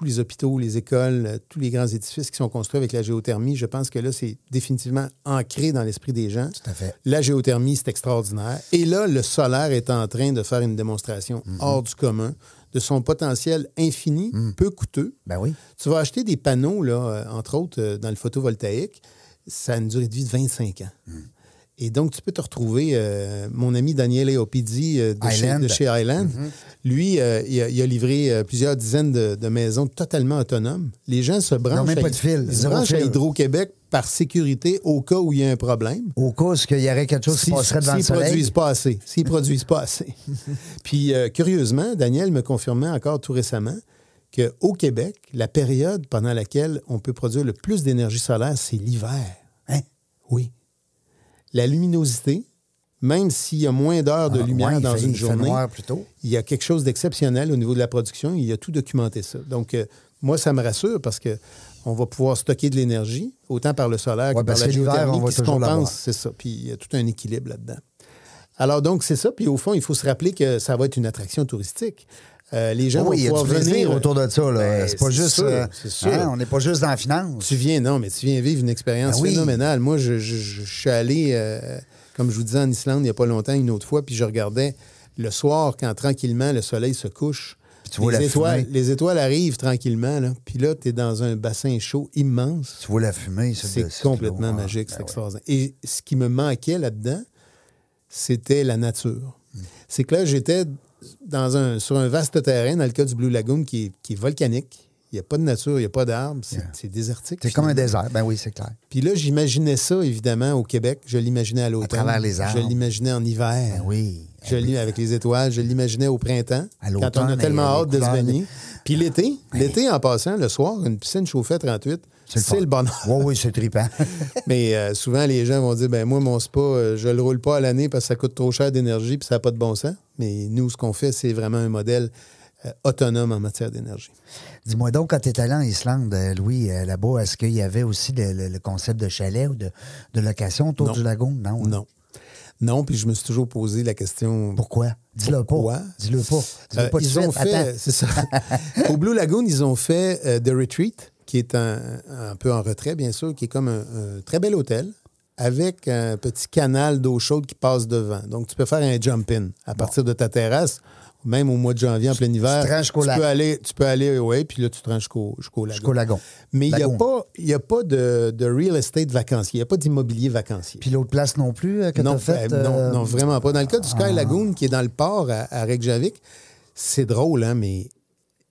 tous les hôpitaux, les écoles, euh, tous les grands édifices qui sont construits avec la géothermie, je pense que là, c'est définitivement ancré dans l'esprit des gens. Tout à fait. La géothermie, c'est extraordinaire. Et là, le solaire est en train de faire une démonstration Mhm. hors du commun de son potentiel infini, peu coûteux. Ben oui. Tu vas acheter des panneaux, là, euh, entre autres, euh, dans le photovoltaïque, ça a une durée de vie de 25 ans. Hmm. Et donc, tu peux te retrouver, euh, mon ami Daniel Eopidi euh, de, chez, Island. de chez Island, Mm-hmm. lui, euh, il, a, il a livré euh, plusieurs dizaines de, de maisons totalement autonomes. Les gens se branchent, même à, pas de fil, ils se branchent à. Hydro-Québec par sécurité au cas où il y a un problème. Au cas où il y aurait quelque chose qui Si- passerait devant le S'ils produisent pas assez. S'ils produisent pas assez. Puis, euh, curieusement, Daniel me confirmait encore tout récemment qu'au Québec, la période pendant laquelle on peut produire le plus d'énergie solaire, c'est l'hiver. Hein? Oui. La luminosité, même s'il y a moins d'heures de Ah, lumière ouais, dans fait- une journée, il y a quelque chose d'exceptionnel au niveau de la production. Il a tout documenté ça. Donc, euh, moi, ça me rassure parce que on va pouvoir stocker de l'énergie, autant par le solaire Ouais, que par la géothermie, qui se compense, c'est ça. Puis, il y a tout un équilibre là-dedans. Alors, donc, c'est ça. Puis, au fond, il faut se rappeler que ça va être une attraction touristique. Euh, les gens oui, il y vont a pouvoir venir autour de ça. Ben, c'est pas juste. sûr, euh, c'est sûr. hein, on n'est pas juste dans la finance. Tu viens, non, mais tu viens vivre une expérience Ben oui. phénoménale. Moi, je, je- je- je suis allé, euh, comme je vous disais, en Islande il n'y a pas longtemps, une autre fois, puis je regardais le soir, quand tranquillement le soleil se couche. Puis tu vois les, la étoiles, fumée. les étoiles arrivent tranquillement, là. puis là, tu es dans un bassin chaud immense. Tu vois la fumée. C'est complètement magique, Ben c'est ouais. extraordinaire. Et ce qui me manquait là-dedans, c'était la nature. Hmm. C'est que là, j'étais dans un, sur un vaste terrain, dans le cas du Blue Lagoon, qui est, qui est volcanique. Il n'y a pas de nature, il n'y a pas d'arbres, c'est désertique. C'est comme un désert. Ben oui, c'est clair. Puis là, j'imaginais ça, évidemment, au Québec. Je l'imaginais à l'automne. travers les arbres. Je l'imaginais en hiver. Ben oui. Je l'ai avec les étoiles. Je l'imaginais au printemps. À quand on a tellement hâte de se baigner. Puis l'été, l'été, en passant, le soir, une piscine chauffée à 38, c'est fun. le bonheur. Oui, oui, c'est trippant. Mais euh, souvent, les gens vont dire ben moi, mon spa, euh, je le roule pas à l'année parce que ça coûte trop cher d'énergie puis ça n'a pas de bon sens. Mais nous, ce qu'on fait, c'est vraiment un modèle euh, autonome en matière d'énergie. Dis-moi donc, quand tu es allé en Islande, Louis, là-bas, est-ce qu'il y avait aussi le, le- le concept de chalet ou de, de location autour Non. du lagon? Non. hein? Non. Non, puis je me suis toujours posé la question. Pourquoi? Dis-le Pourquoi? pas. Dis-le pas. Dis-le pas ils ont fait, c'est ça. Au Blue Lagoon, ils ont fait euh, The Retreat, qui est un, un peu en retrait, bien sûr, qui est comme un, un très bel hôtel avec un petit canal d'eau chaude qui passe devant. Donc, tu peux faire un jump-in à partir de ta terrasse, même au mois de janvier, en plein hiver. tu peux aller, tu peux aller, oui, puis là, tu te rends jusqu'au lagon. Jusqu'au lagon. Mais il n'y a pas, y a pas de, de real estate vacancier, il n'y a pas d'immobilier vacancier. Puis l'autre place non plus euh, que Non, as fait? euh, non, euh, non, vraiment pas. Dans le cas du Sky Ah. Lagoon, qui est dans le port à, à Reykjavik, c'est drôle, hein, mais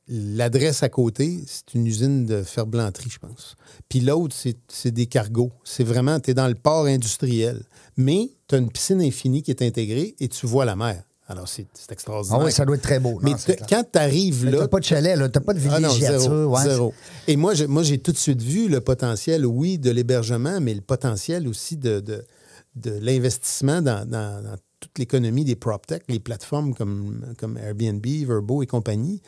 l'adresse à côté, c'est une usine de ferblanterie, je pense. Puis l'autre, c'est des cargos. C'est vraiment, tu es dans le port industriel. Mais tu as une piscine infinie qui est intégrée et tu vois la mer. Alors, c'est extraordinaire. Ah oui, ça doit être très beau. Mais Non, quand tu arrives là, T'as pas de chalet, là. T'as pas de ah non, villégiature. zéro, ouais, zéro. Et moi, j'ai tout de suite vu le potentiel, oui, de l'hébergement, mais le potentiel aussi de, de, de l'investissement dans, dans- dans toute l'économie des PropTech, les plateformes comme, comme Airbnb, Verbo et compagnie.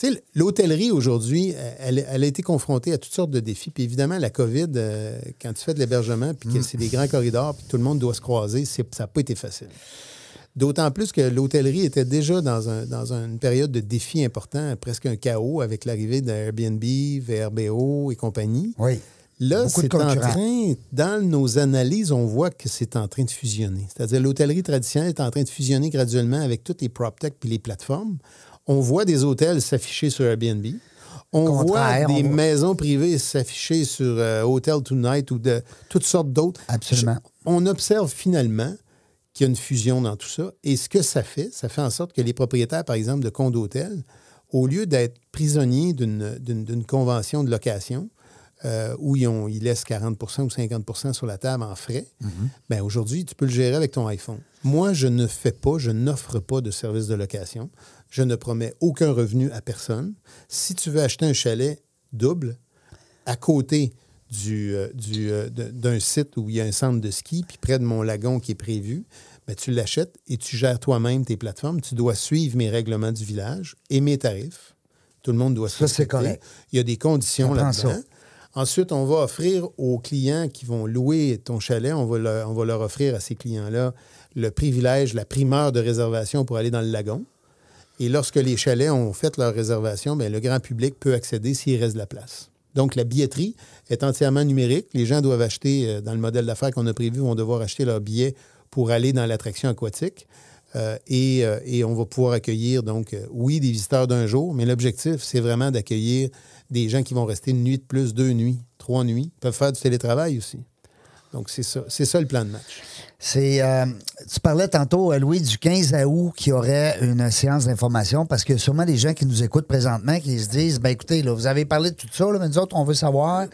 Tu sais, l'hôtellerie aujourd'hui, elle, elle a été confrontée à toutes sortes de défis. Puis évidemment, la COVID, euh, quand tu fais de l'hébergement, puis Mm. que c'est des grands corridors, puis tout le monde doit se croiser, ça n'a pas été facile. D'autant plus que l'hôtellerie était déjà dans, un- dans une période de défis importants, presque un chaos avec l'arrivée d'Airbnb, VRBO et compagnie. Oui. Là, c'est en train, dans nos analyses, on voit que c'est en train de fusionner. C'est-à-dire l'hôtellerie traditionnelle est en train de fusionner graduellement avec toutes les PropTech puis les plateformes. On voit des hôtels s'afficher sur Airbnb. On voit des on voit- maisons privées s'afficher sur euh, Hotel Tonight ou de toutes sortes d'autres. Absolument. Je- on observe finalement qu'il y a une fusion dans tout ça. Et ce que ça fait, ça fait en sorte que les propriétaires, par exemple, de condos hôtels, au lieu d'être prisonniers d'une- convention de location, euh, où ils, ont- ils laissent 40% ou 50% sur la table en frais, ben aujourd'hui, tu peux le gérer avec ton iPhone. Moi, je ne fais pas, je n'offre pas de service de location. Je ne promets aucun revenu à personne. Si tu veux acheter un chalet double à côté du, euh, du, euh, d'un site où il y a un centre de ski, puis près de mon lagon qui est prévu, ben, tu l'achètes et tu gères toi-même tes plateformes. Tu dois suivre mes règlements du village et mes tarifs. Tout le monde doit se Ça, c'est correct. Il y a des conditions là-dedans. Ensuite, on va offrir aux clients qui vont louer ton chalet, on va leur, on va leur offrir à ces clients-là le privilège, la primeur de réservation pour aller dans le lagon. Et lorsque les chalets ont fait leur réservation, bien, le grand public peut accéder s'il reste de la place. Donc, la billetterie est entièrement numérique. Les gens doivent acheter, euh, dans le modèle d'affaires qu'on a prévu, vont devoir acheter leur billet pour aller dans l'attraction aquatique. Euh, et, euh, et on va pouvoir accueillir, donc, oui, des visiteurs d'un jour, mais l'objectif, c'est vraiment d'accueillir des gens qui vont rester une nuit de plus, deux nuits, trois nuits. Ils peuvent faire du télétravail aussi. Donc, c'est ça, c'est ça le plan de match. C'est, euh, tu parlais tantôt, euh, Louis, du 15 août qui aurait une séance d'information parce que sûrement des gens qui nous écoutent présentement qui se disent ben écoutez, là, vous avez parlé de tout ça, là, mais nous autres, on veut savoir.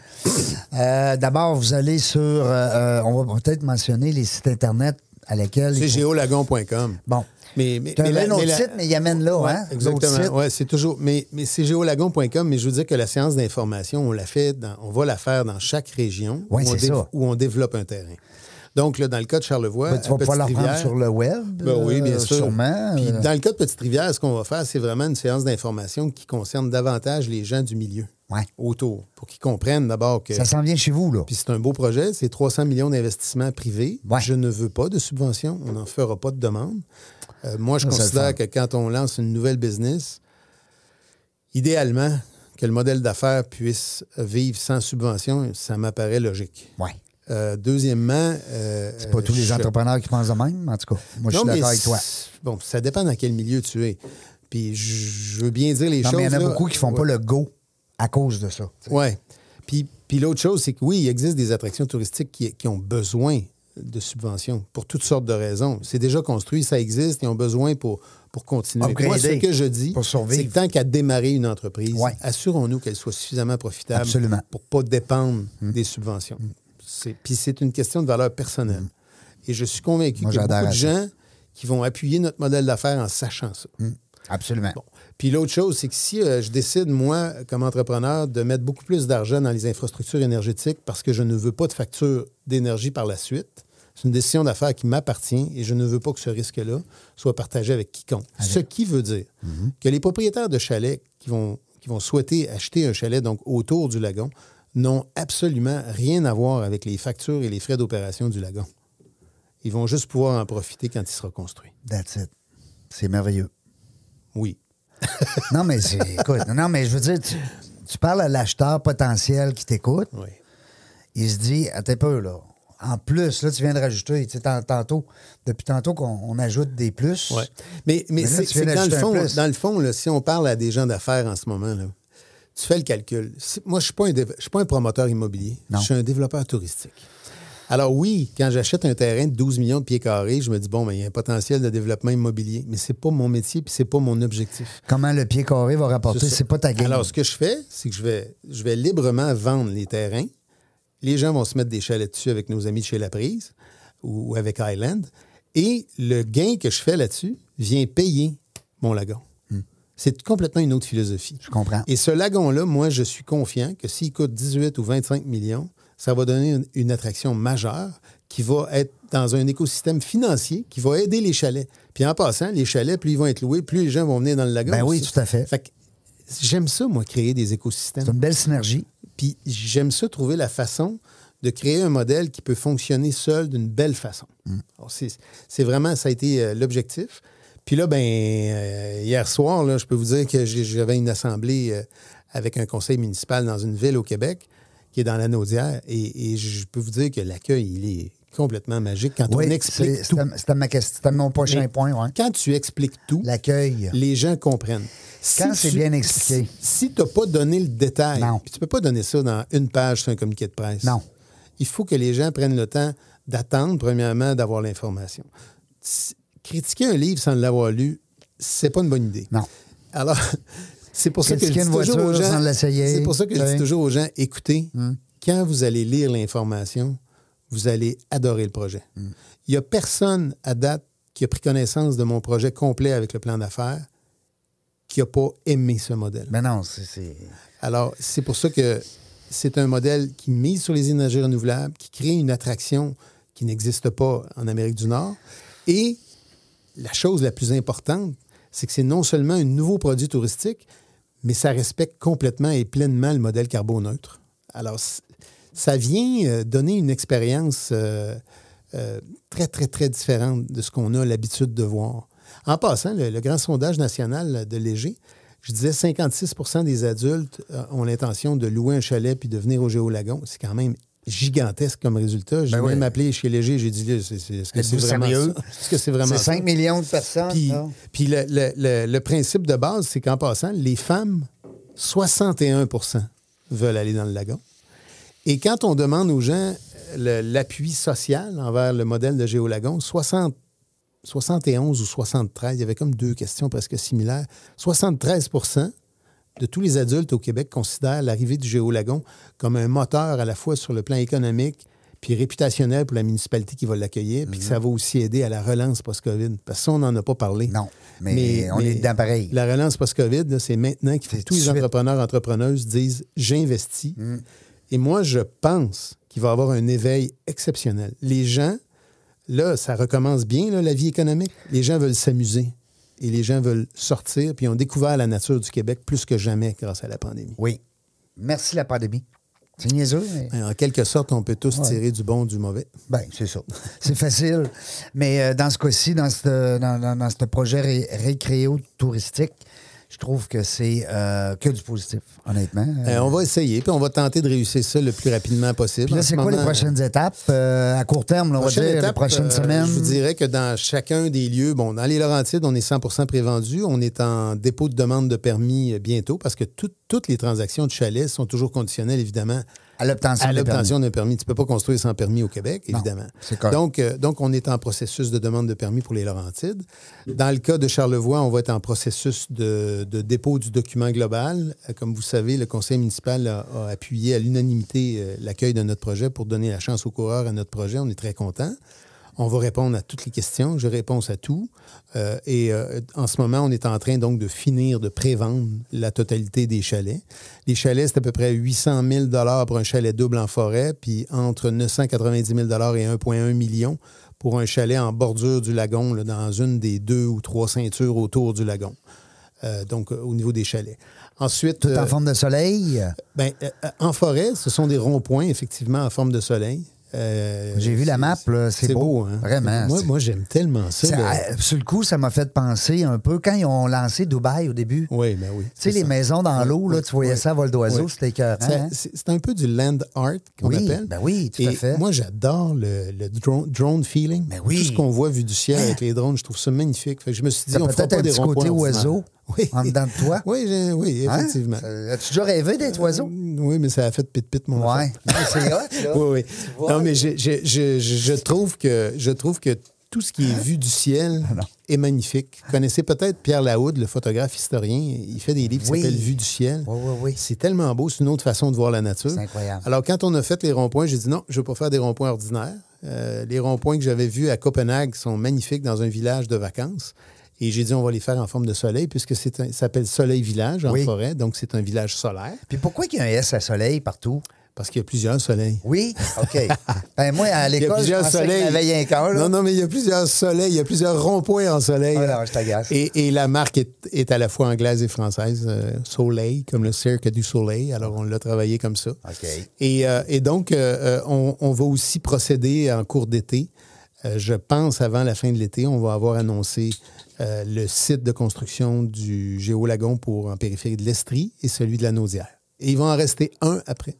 Euh, d'abord, vous allez sur. euh, on va peut-être mentionner les sites Internet à lesquels. C'est géolagon.com. Bon. Mais, mais, mais un autre la- site, mais il amène là, Ouais, hein? Exactement. Ouais, c'est toujours. Mais, mais c'est géolagon.com, mais je veux dire que la séance d'information, on la fait dans- on va la faire dans chaque région Ouais, où, on c'est ça. où on développe un terrain. Donc, là, dans le cas de Charlevoix, Ben, tu vas pouvoir la Petite-Rivière- sur le web. Ben oui, bien euh, sûr. Sûrement. Puis euh, dans le cas de Petite-Rivière, ce qu'on va faire, c'est vraiment une séance d'information qui concerne davantage les gens du milieu ouais. autour, pour qu'ils comprennent d'abord que. Ça s'en vient chez vous, là. Puis c'est un beau projet, c'est 300 millions d'investissements privés. Ouais. Je ne veux pas de subvention, on n'en fera pas de demande. Euh, moi, je Ça, considère que quand on lance une nouvelle business, idéalement, que le modèle d'affaires puisse vivre sans subvention, ça m'apparaît logique. Ouais. Euh, deuxièmement... euh, C'est pas tous les je- entrepreneurs qui pensent de même, en tout cas. Moi, je suis d'accord avec toi. Bon, ça dépend dans quel milieu tu es. Puis je veux bien dire les Non, choses. mais il y en a là. beaucoup qui font pas le go à cause de ça. Oui. Puis, puis l'autre chose, c'est que oui, il existe des attractions touristiques qui, qui ont besoin de subventions pour toutes sortes de raisons. C'est déjà construit, ça existe, ils ont besoin pour, pour continuer. Upgrader, Moi, ce que je dis, c'est que tant qu'à démarrer une entreprise, Ouais. assurons-nous qu'elle soit suffisamment profitable Absolument. pour ne pas dépendre des subventions. C'est- Puis c'est une question de valeur personnelle. Et je suis convaincu qu'il y a beaucoup de gens qui vont appuyer notre modèle d'affaires en sachant ça. Absolument. Bon. Puis l'autre chose, c'est que si euh, je décide, moi, comme entrepreneur, de mettre beaucoup plus d'argent dans les infrastructures énergétiques parce que je ne veux pas de facture d'énergie par la suite, c'est une décision d'affaires qui m'appartient et je ne veux pas que ce risque-là soit partagé avec quiconque. Ce qui veut dire que les propriétaires de chalets qui vont, qui vont souhaiter acheter un chalet donc autour du lagon n'ont absolument rien à voir avec les factures et les frais d'opération du lagon. Ils vont juste pouvoir en profiter quand il sera construit. That's it. C'est merveilleux. Oui. Non, mais c'est. écoute, non, mais je veux dire, tu, tu parles à l'acheteur potentiel qui t'écoute. Oui. Il se dit, attends un peu, là. En plus, là, tu viens de rajouter, tu sais, tant- tantôt, depuis tantôt qu'on on ajoute des plus. Ouais. Mais, mais, Mais c'est dans le fond, dans le fond là, si on parle à des gens d'affaires en ce moment, là, tu fais le calcul. Moi, je ne suis, pas un dév- je suis pas un promoteur immobilier. Non. Je suis un développeur touristique. Alors oui, quand j'achète un terrain de 12 millions de pieds carrés, je me dis, bon, ben, il y a un potentiel de développement immobilier, mais c'est pas mon métier puis c'est pas mon objectif. Comment le pied carré va rapporter, c'est pas ta game. Alors, ce que je fais, c'est que je vais, je vais librement vendre les terrains. Les gens vont se mettre des chalets dessus avec nos amis de chez La Prise ou avec Highland. Et le gain que je fais là-dessus vient payer mon lagon. C'est complètement une autre philosophie. Hmm. Je comprends. Et ce lagon-là, moi, je suis confiant que s'il coûte 18 ou 25 millions, ça va donner une, une attraction majeure qui va être dans un écosystème financier qui va aider les chalets. Puis en passant, les chalets, plus ils vont être loués, plus les gens vont venir dans le lagon. Ben oui, tout à fait. Fait que j'aime ça, moi, créer des C'est écosystèmes. une belle synergie. Puis j'aime ça, trouver la façon de créer un modèle qui peut fonctionner seul d'une belle façon. Mm. Alors, c'est, vraiment, ça a été euh, l'objectif. Puis là, ben, euh, hier soir, là, je peux vous dire que j'avais une assemblée euh, avec un conseil municipal dans une ville au Québec qui est dans la Naudière. Et, et je peux vous dire que l'accueil, il est complètement magique quand Oui, on explique tout. c'était ma question, mon prochain Mais point. Ouais. Quand tu expliques tout, L'accueil. les gens comprennent. Quand c'est bien expliqué. Si, si tu n'as pas donné le détail, Non. puis tu peux pas donner ça dans une page sur un communiqué de presse. Non. Il faut que les gens prennent le temps d'attendre, premièrement, d'avoir l'information. Si- Critiquer un livre sans l'avoir lu, c'est pas une bonne idée. Non. Alors, c'est pour ça que je dis toujours aux gens. C'est pour ça que je dis toujours aux gens écoutez, quand vous allez lire l'information, vous allez adorer le projet. Il n'y a personne à date qui a pris connaissance de mon projet complet avec le plan d'affaires qui n'a pas aimé ce modèle. Mais non, c'est-. Alors, c'est pour ça que c'est un modèle qui mise sur les énergies renouvelables, qui crée une attraction qui n'existe pas en Amérique du Nord. Et la chose la plus importante, c'est que c'est non seulement un nouveau produit touristique, mais ça respecte complètement et pleinement le modèle carboneutre. Alors, ça vient euh, donner une expérience euh, euh, très, très, très différente de ce qu'on a l'habitude de voir. En passant, le, le grand sondage national de Léger, je disais 56% des adultes ont l'intention de louer un chalet puis de venir au Géolagon. C'est quand même gigantesque comme résultat. J'ai Ben oui. même appelé chez Léger, j'ai dit, est-ce que c'est vraiment sérieux? ça? Est-ce que c'est vraiment C'est ça? 5 millions de personnes. Puis, là. puis le, le- le- le principe de base, c'est qu'en passant, les femmes, 61% veulent aller dans le lagon. Et quand on demande aux gens le- l'appui social envers le modèle de Géolagon, 60, 71 ou 73, il y avait comme deux questions presque similaires. 73% de tous les adultes au Québec considèrent l'arrivée du Géolagon comme un moteur à la fois sur le plan économique puis réputationnel pour la municipalité qui va l'accueillir, puis que ça va aussi aider à la relance post-COVID. Parce que ça, on n'en a pas parlé. Non, mais on est dedans pareil. La relance post-COVID, c'est maintenant que tous les suite. entrepreneurs, entrepreneuses disent j'investis. Mm. Et moi, je pense qu'il va y avoir un éveil exceptionnel. Les gens, là, ça recommence bien, là, la vie économique. Les gens veulent s'amuser et les gens veulent sortir, puis ont découvert la nature du Québec plus que jamais grâce à la pandémie. Oui. Merci la pandémie. C'est niaiseux, mais... En quelque sorte, on peut tous tirer du bon du mauvais. Ben, c'est ça. C'est facile. Mais euh, dans ce cas-ci, dans ce dans, dans- projet ré- récréo-touristique, je trouve que c'est euh, que du positif, honnêtement. Euh, on va essayer, puis on va tenter de réussir ça le plus rapidement possible. Puis là, c'est ce quoi les prochaines étapes? Euh, à court terme, là, on va les prochaines semaines. Je vous dirais que dans chacun des lieux, bon, dans les Laurentides, on est 100% prévendu. On est en dépôt de demande de permis bientôt parce que tout- toutes les transactions de chalet sont toujours conditionnelles, évidemment, à l'obtention à l'obtention d'un permis. Tu ne peux pas construire sans permis au Québec, Non, évidemment. c'est. Donc, euh, donc, on est en processus de demande de permis pour les Laurentides. Dans le cas de Charlevoix, on va être en processus de, de dépôt du document global. Euh, Comme vous savez, le conseil municipal a, a appuyé à l'unanimité euh, l'accueil de notre projet pour donner la chance aux coureurs à notre projet. On est très contents. On va répondre à toutes les questions. Je réponds à tout. Euh, et euh, en ce moment, on est en train donc de finir de prévendre la totalité des chalets. Les chalets, c'est à peu près 800 000 pour un chalet double en forêt, puis entre 990 000 et 1,1 million pour un chalet en bordure du lagon, là, dans une des deux ou trois ceintures autour du lagon. Euh, donc, au niveau des chalets. Ensuite, Tout en forme de soleil? ben, en forêt, ce sont des ronds-points, effectivement, en forme de soleil. Euh, J'ai vu la map, c'est beau. hein? Vraiment, Moi, moi j'aime tellement ça. Ça, le- euh, sur le coup, ça m'a fait penser un peu quand ils ont lancé Dubaï au début. Oui, ben oui. Tu sais, les ça. maisons dans Oui, l'eau, là, tu voyais oui. ça à vol d'oiseau, Oui. c'était écœurant. Hein? C'est un peu du land art qu'on appelle. ben oui, tout à fait. Moi, j'adore le, le drone, drone feeling. Ben oui. Tout ce qu'on voit vu du ciel avec les drones, je trouve ça magnifique. Fait que je me suis dit, on peut-être pas un des petit côté oiseau Oui. en dedans de toi? Oui, j'ai- oui, Hein? effectivement. Ça- As-tu déjà rêvé d'être oiseau? Oui, mais ça a fait pit-pit, mon Ouais. c'est là. Oui, oui. Non, mais je, je- je- je- je trouve que, je trouve que tout ce qui est vu du ciel Ah, est magnifique. Vous connaissez peut-être Pierre Laoud, le photographe historien. Il fait des livres qui Oui. s'appellent Vue du ciel. Oui, oui, oui. C'est tellement beau, c'est une autre façon de voir la nature. C'est incroyable. Alors, quand on a fait les ronds-points, j'ai dit non, je ne veux pas faire des ronds-points ordinaires. Euh, les ronds-points que j'avais vus à Copenhague sont magnifiques dans un village de vacances. Et j'ai dit, on va les faire en forme de soleil, puisque c'est un- ça s'appelle Soleil Village en Oui. forêt, donc c'est un village solaire, Puis pourquoi il y a un S à soleil partout? parce qu'il y a plusieurs soleils. Oui? OK. ben moi, à l'école, je pensais qu'il y avait là. Non, non, mais il y a plusieurs soleils, il y a plusieurs ronds-points en soleil. Ah non, je t'agace. Et, et la marque est, est à la fois anglaise et française, euh, Soleil, comme le cirque du soleil. Alors, on l'a travaillé comme ça. OK. Et, euh, et donc, euh, on, on va aussi procéder en cours d'été. Euh, je pense avant la fin de l'été, on va avoir annoncé euh, le site de construction du Géolagon pour en périphérie de l'Estrie et celui de la Naudière. Et il va en rester un après.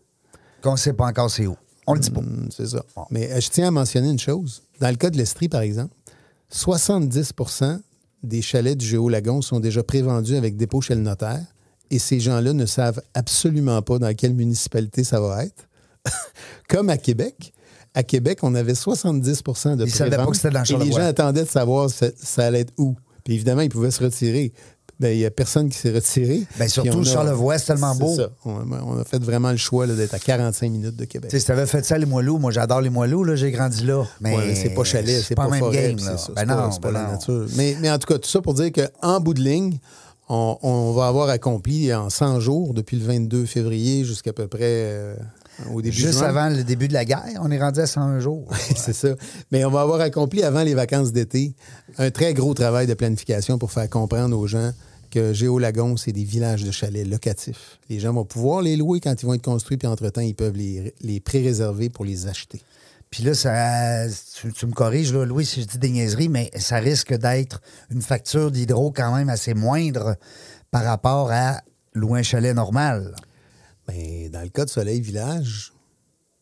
Qu'on ne sait pas encore c'est où. On le dit pas. Hum, c'est ça. Mais euh, je tiens à mentionner une chose. Dans le cas de l'Estrie, par exemple, 70% des chalets du Géolagon sont déjà prévendus avec dépôt chez le notaire. Et ces gens-là ne savent absolument pas dans quelle municipalité ça va être. Comme à Québec. À Québec, on avait 70% de Ils savaient pas que c'était dans Et les gens attendaient de savoir ça, ça allait être où. Puis évidemment, ils pouvaient se retirer. Ben, il n'y a personne qui s'est retiré. Ben, Puis surtout Charlevoix, c'est tellement beau. ça. On, on a fait vraiment le choix d'être à 45 minutes de Québec. Tu si t'avais fait ça les Moilous, moi j'adore les Moilous, j'ai grandi là. Mais Ouais, c'est pas chalet, c'est pas, le même forêt, game, c'est Ben pas- non, c'est pas ben la nature. Mais, mais en tout cas, tout ça pour dire qu'en bout de ligne, on, on va avoir accompli en 100 jours, depuis le 22 février jusqu'à peu près euh, au début Juste juin. avant le début de la guerre, on est rendu à 101 jours. c'est ça. Mais on va avoir accompli avant les vacances d'été un très gros travail de planification pour faire comprendre aux gens que Géolagon, c'est des villages de chalets locatifs. Les gens vont pouvoir les louer quand ils vont être construits, puis entre-temps, ils peuvent les, les pré-réserver pour les acheter. Puis là, ça, tu, tu me corriges, là, Louis, si je dis des niaiseries, mais ça risque d'être une facture d'hydro quand même assez moindre par rapport à louer un chalet normal. Ben, dans le cas de Soleil Village,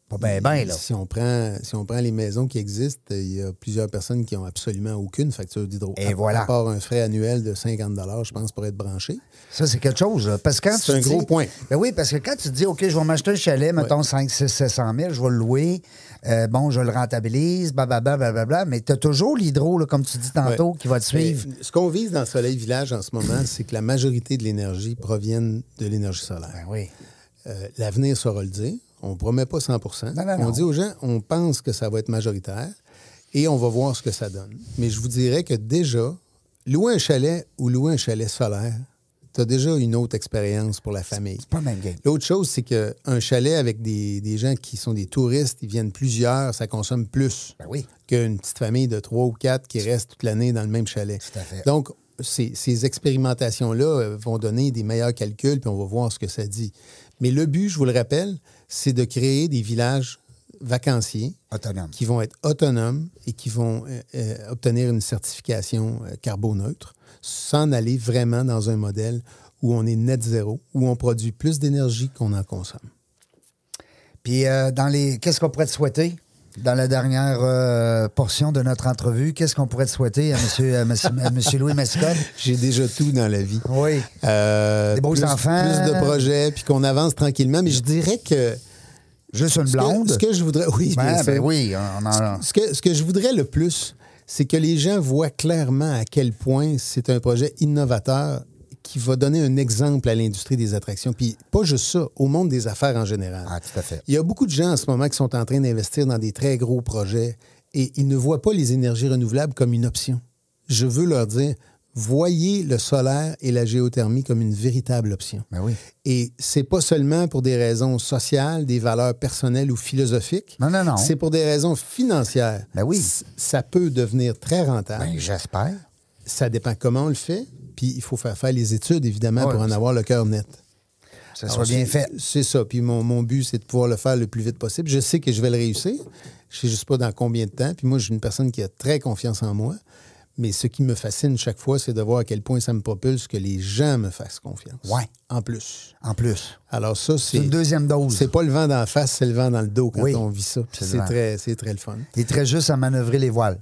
Pas bien, bien, là. Si on, prend, si on prend les maisons qui existent, il y a plusieurs personnes qui n'ont absolument aucune facture d'hydro. Et À- voilà. À part un frais annuel de 50 je pense, pour être branché. Ça, c'est quelque chose. là. Parce que quand C'est un dis- gros point. Ben oui, parce que quand tu dis, OK, je vais m'acheter un chalet, mettons 5, 6, 700 000, je vais le louer, euh, bon, je le rentabilise, blablabla, blablabla, mais tu as toujours l'hydro, là, comme tu dis tantôt, Ouais. qui va te suivre. Mais Ce qu'on vise dans Soleil Village en ce moment, c'est que la majorité de l'énergie provienne de l'énergie solaire. Ben oui. Euh, L'avenir saura le dire. On ne promet pas 100 Non, non, On non. dit aux gens, on pense que ça va être majoritaire et on va voir ce que ça donne. Mais je vous dirais que déjà, louer un chalet ou louer un chalet solaire, tu as déjà une autre expérience pour la famille. C'est pas le même game. L'autre chose, c'est qu'un chalet avec des, des gens qui sont des touristes, ils viennent plusieurs, ça consomme plus Ben oui. qu'une petite famille de trois ou quatre qui reste toute l'année dans le même chalet. Tout à fait. Donc, ces, ces expérimentations-là euh, vont donner des meilleurs calculs, puis on va voir ce que ça dit. Mais le but, je vous le rappelle, c'est de créer des villages vacanciers Autonome. qui vont être autonomes et qui vont euh, euh, obtenir une certification euh, carboneutre, sans aller vraiment dans un modèle où on est net zéro, où on produit plus d'énergie qu'on en consomme. Puis, euh, dans les. Qu'est-ce qu'on pourrait te souhaiter? Dans la dernière euh, portion de notre entrevue, qu'est-ce qu'on pourrait te souhaiter à M. monsieur, Louis Mascotte? J'ai déjà tout dans la vie. Oui. Euh, Des beaux plus, enfants. Plus de projets, puis qu'on avance tranquillement. Mais je dirais que... Juste une ce que- blonde? Ce que, je voudrais... Oui, bien Ben, sûr. ben oui, on en Ce que, ce que je voudrais le plus, c'est que les gens voient clairement à quel point c'est un projet innovateur qui va donner un exemple à l'industrie des attractions. Puis pas juste ça, au monde des affaires en général. Ah, tout à fait. Il y a beaucoup de gens en ce moment qui sont en train d'investir dans des très gros projets et ils ne voient pas les énergies renouvelables comme une option. Je veux leur dire, voyez le solaire et la géothermie comme une véritable option. Ben oui. Et c'est pas seulement pour des raisons sociales, des valeurs personnelles ou philosophiques. Non, non, non. C'est pour des raisons financières. Ben oui. Ça peut devenir très rentable. Ben, j'espère. Ça dépend comment on le fait. Puis il faut faire faire les études, évidemment, Ouais, pour en avoir le cœur net. Ça Alors, soit bien fait. C'est ça. Puis mon, mon but, c'est de pouvoir le faire le plus vite possible. Je sais que je vais le réussir. Je sais juste pas dans combien de temps. Puis moi, je suis une personne qui a très confiance en moi. Mais ce qui me fascine chaque fois, c'est de voir à quel point ça me propulse que les gens me fassent confiance. Ouais. En plus. En plus. Alors ça, C'est c'est... une deuxième dose. C'est pas le vent d'en face, c'est le vent dans le dos quand Oui, on vit ça. Puis C'est très, c'est très le fun. Il est très juste à manœuvrer les voiles.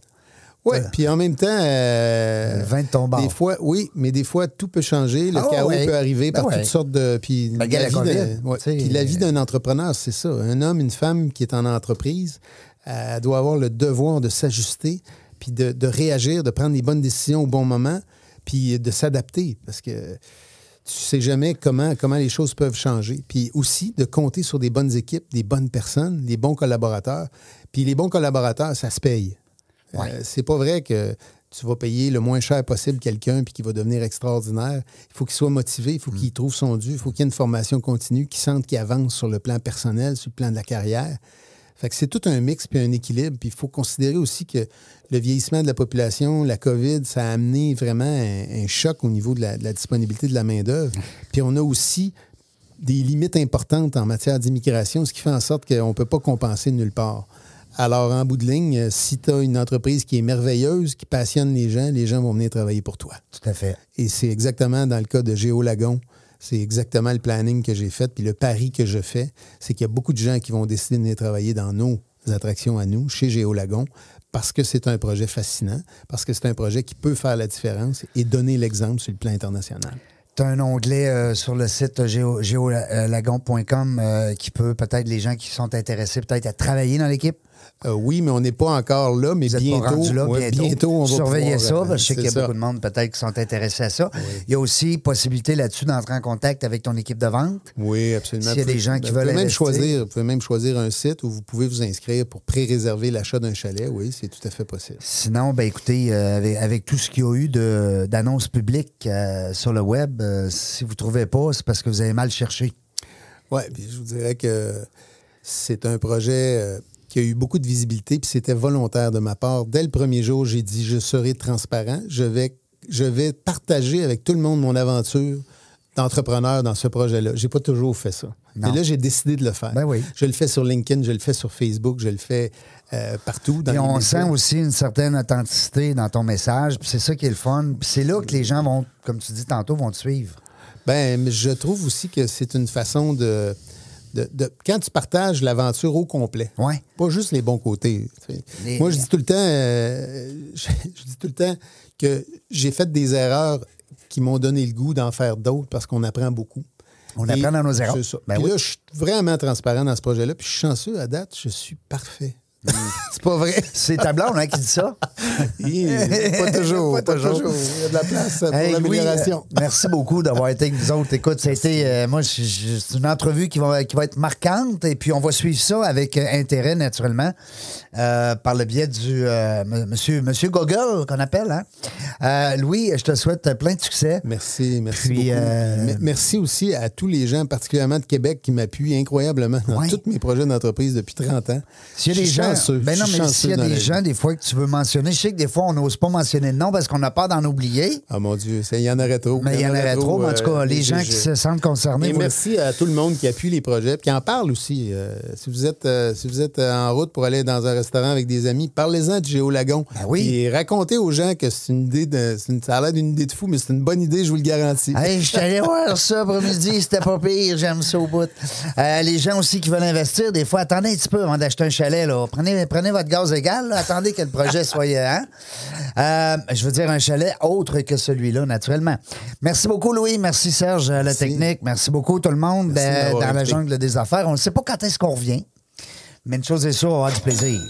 Oui, Euh, puis en même temps, euh, Le vin de ton bord. des fois, oui, mais des fois, tout peut changer. Le Ah chaos ouais. peut arriver Ben par ouais. toutes sortes de. Puis Ben, la vie d'un- ouais. tu sais, Puis la vie euh, d'un entrepreneur, c'est ça. Un homme, une femme qui est en entreprise, euh, elle doit avoir le devoir de s'ajuster, puis de, de réagir, de prendre les bonnes décisions au bon moment, puis de s'adapter. Parce que tu sais jamais comment, comment les choses peuvent changer. Puis aussi de compter sur des bonnes équipes, des bonnes personnes, des bons collaborateurs. Puis les bons collaborateurs, ça se paye. Ouais. Euh, c'est pas vrai que tu vas payer le moins cher possible quelqu'un puis qu'il va devenir extraordinaire. Il faut qu'il soit motivé, il faut qu'il trouve son dû, il faut qu'il y ait une formation continue, qu'il sente qu'il avance sur le plan personnel, sur le plan de la carrière. Fait que c'est tout un mix puis un équilibre. Puis il faut considérer aussi que le vieillissement de la population, la COVID, ça a amené vraiment un, un choc au niveau de la, de la disponibilité de la main-d'œuvre. Puis on a aussi des limites importantes en matière d'immigration, ce qui fait en sorte qu'on ne peut pas compenser nulle part. Alors, en bout de ligne, euh, si tu as une entreprise qui est merveilleuse, qui passionne les gens, les gens vont venir travailler pour toi. Tout à fait. Et c'est exactement dans le cas de Géolagon, c'est exactement le planning que j'ai fait, puis le pari que je fais, c'est qu'il y a beaucoup de gens qui vont décider de venir travailler dans nos attractions à nous, chez Géolagon, parce que c'est un projet fascinant, parce que c'est un projet qui peut faire la différence et donner l'exemple sur le plan international. Tu as un onglet euh, sur le site géo- géolagon.com euh, qui peut peut-être les gens qui sont intéressés peut-être à travailler dans l'équipe? Euh, oui, mais on n'est pas encore là, mais Vous bientôt, là, ouais, bientôt. on va Surveillez pouvoir, ça, euh, parce que je sais c'est qu'il y a ça. beaucoup de monde peut-être qui sont intéressés à ça. Il y a aussi possibilité là-dessus d'entrer en contact avec ton équipe de vente. Oui, absolument. S'il y a Vous des gens qui vous veulent pouvez même choisir, Vous pouvez même choisir un site où vous pouvez vous inscrire pour pré-réserver l'achat d'un chalet. Oui, c'est tout à fait possible. Sinon, ben écoutez, euh, avec, avec tout ce qu'il y a eu d'annonces publiques euh, sur le web, euh, si vous ne trouvez pas, c'est parce que vous avez mal cherché. Oui, puis je vous dirais que c'est un projet euh, qui a eu beaucoup de visibilité, puis c'était volontaire de ma part. Dès le premier jour, j'ai dit je serai transparent, je vais je vais partager avec tout le monde mon aventure d'entrepreneur dans ce projet-là. J'ai pas toujours fait ça. Non. Mais là, j'ai décidé de le faire. Ben oui. Je le fais sur LinkedIn, je le fais sur Facebook, je le fais euh, partout. Dans Puis les on sent aussi une certaine authenticité dans ton message. Puis c'est ça qui est le fun. Puis c'est là que les gens vont, comme tu dis tantôt, vont te suivre. Ben, mais je trouve aussi que c'est une façon de, de, de- Quand tu partages l'aventure au complet, Ouais. pas juste les bons côtés. Les- Moi, je dis tout le temps, euh, je, je dis tout le temps que j'ai fait des erreurs qui m'ont donné le goût d'en faire d'autres parce qu'on apprend beaucoup. On Et apprend dans nos erreurs. Ben puis oui. là, je suis vraiment transparent dans ce projet-là. Puis je suis chanceux, à date, je suis parfait. C'est pas vrai. C'est ta blonde hein, qui dit ça. Pas toujours. Pas toujours. toujours. Il y a de la place pour Hey, l'amélioration. euh, merci beaucoup d'avoir été avec nous autres. Écoute, ça a été, euh, moi, c'est une entrevue qui va, qui va être marquante et puis on va suivre ça avec euh, intérêt, naturellement, par le biais du m- monsieur, monsieur Gogol, qu'on appelle. Hein? Louis, je te souhaite plein de succès. Merci, merci Puis, beaucoup. Me- Merci aussi à tous les gens, particulièrement de Québec, qui m'appuient incroyablement dans Ouais. tous mes projets d'entreprise depuis 30 ans. Gens, chanceux, ben non, mais s'il y a des gens, des fois, que tu veux mentionner, je sais que des fois, on n'ose pas mentionner de nom parce qu'on a peur d'en oublier. Ah mon Dieu, il y en aurait trop. Mais il y en aurait trop, mais en tout cas, euh, les gens qui se sentent concernés. Et merci à tout le monde qui appuie les projets, puis qui en parle aussi. Euh, si vous êtes euh, si vous êtes en route pour aller dans un restaurant avec des amis, parlez-en du Géolagon. Ben oui. Et racontez aux gens que c'est une idée de, une- ça a l'air d'une idée de fou, mais c'est une bonne idée, je vous le garantis. Hey, je suis allé voir ça après-midi, c'était pas pire, j'aime ça au bout. Euh, les gens aussi qui veulent investir, des fois, attendez un petit peu avant d'acheter un chalet. Là. Prenez, prenez votre gaz égal, là. attendez que le projet soit. Hein? Euh, je veux dire, un chalet autre que celui-là, naturellement. Merci beaucoup, Louis. Merci, Serge, à la Merci. technique. Merci beaucoup, tout le monde, Merci euh, m'avoir dans la jungle des affaires. On ne sait pas quand est-ce qu'on revient, mais une chose est sûre, on va avoir du plaisir.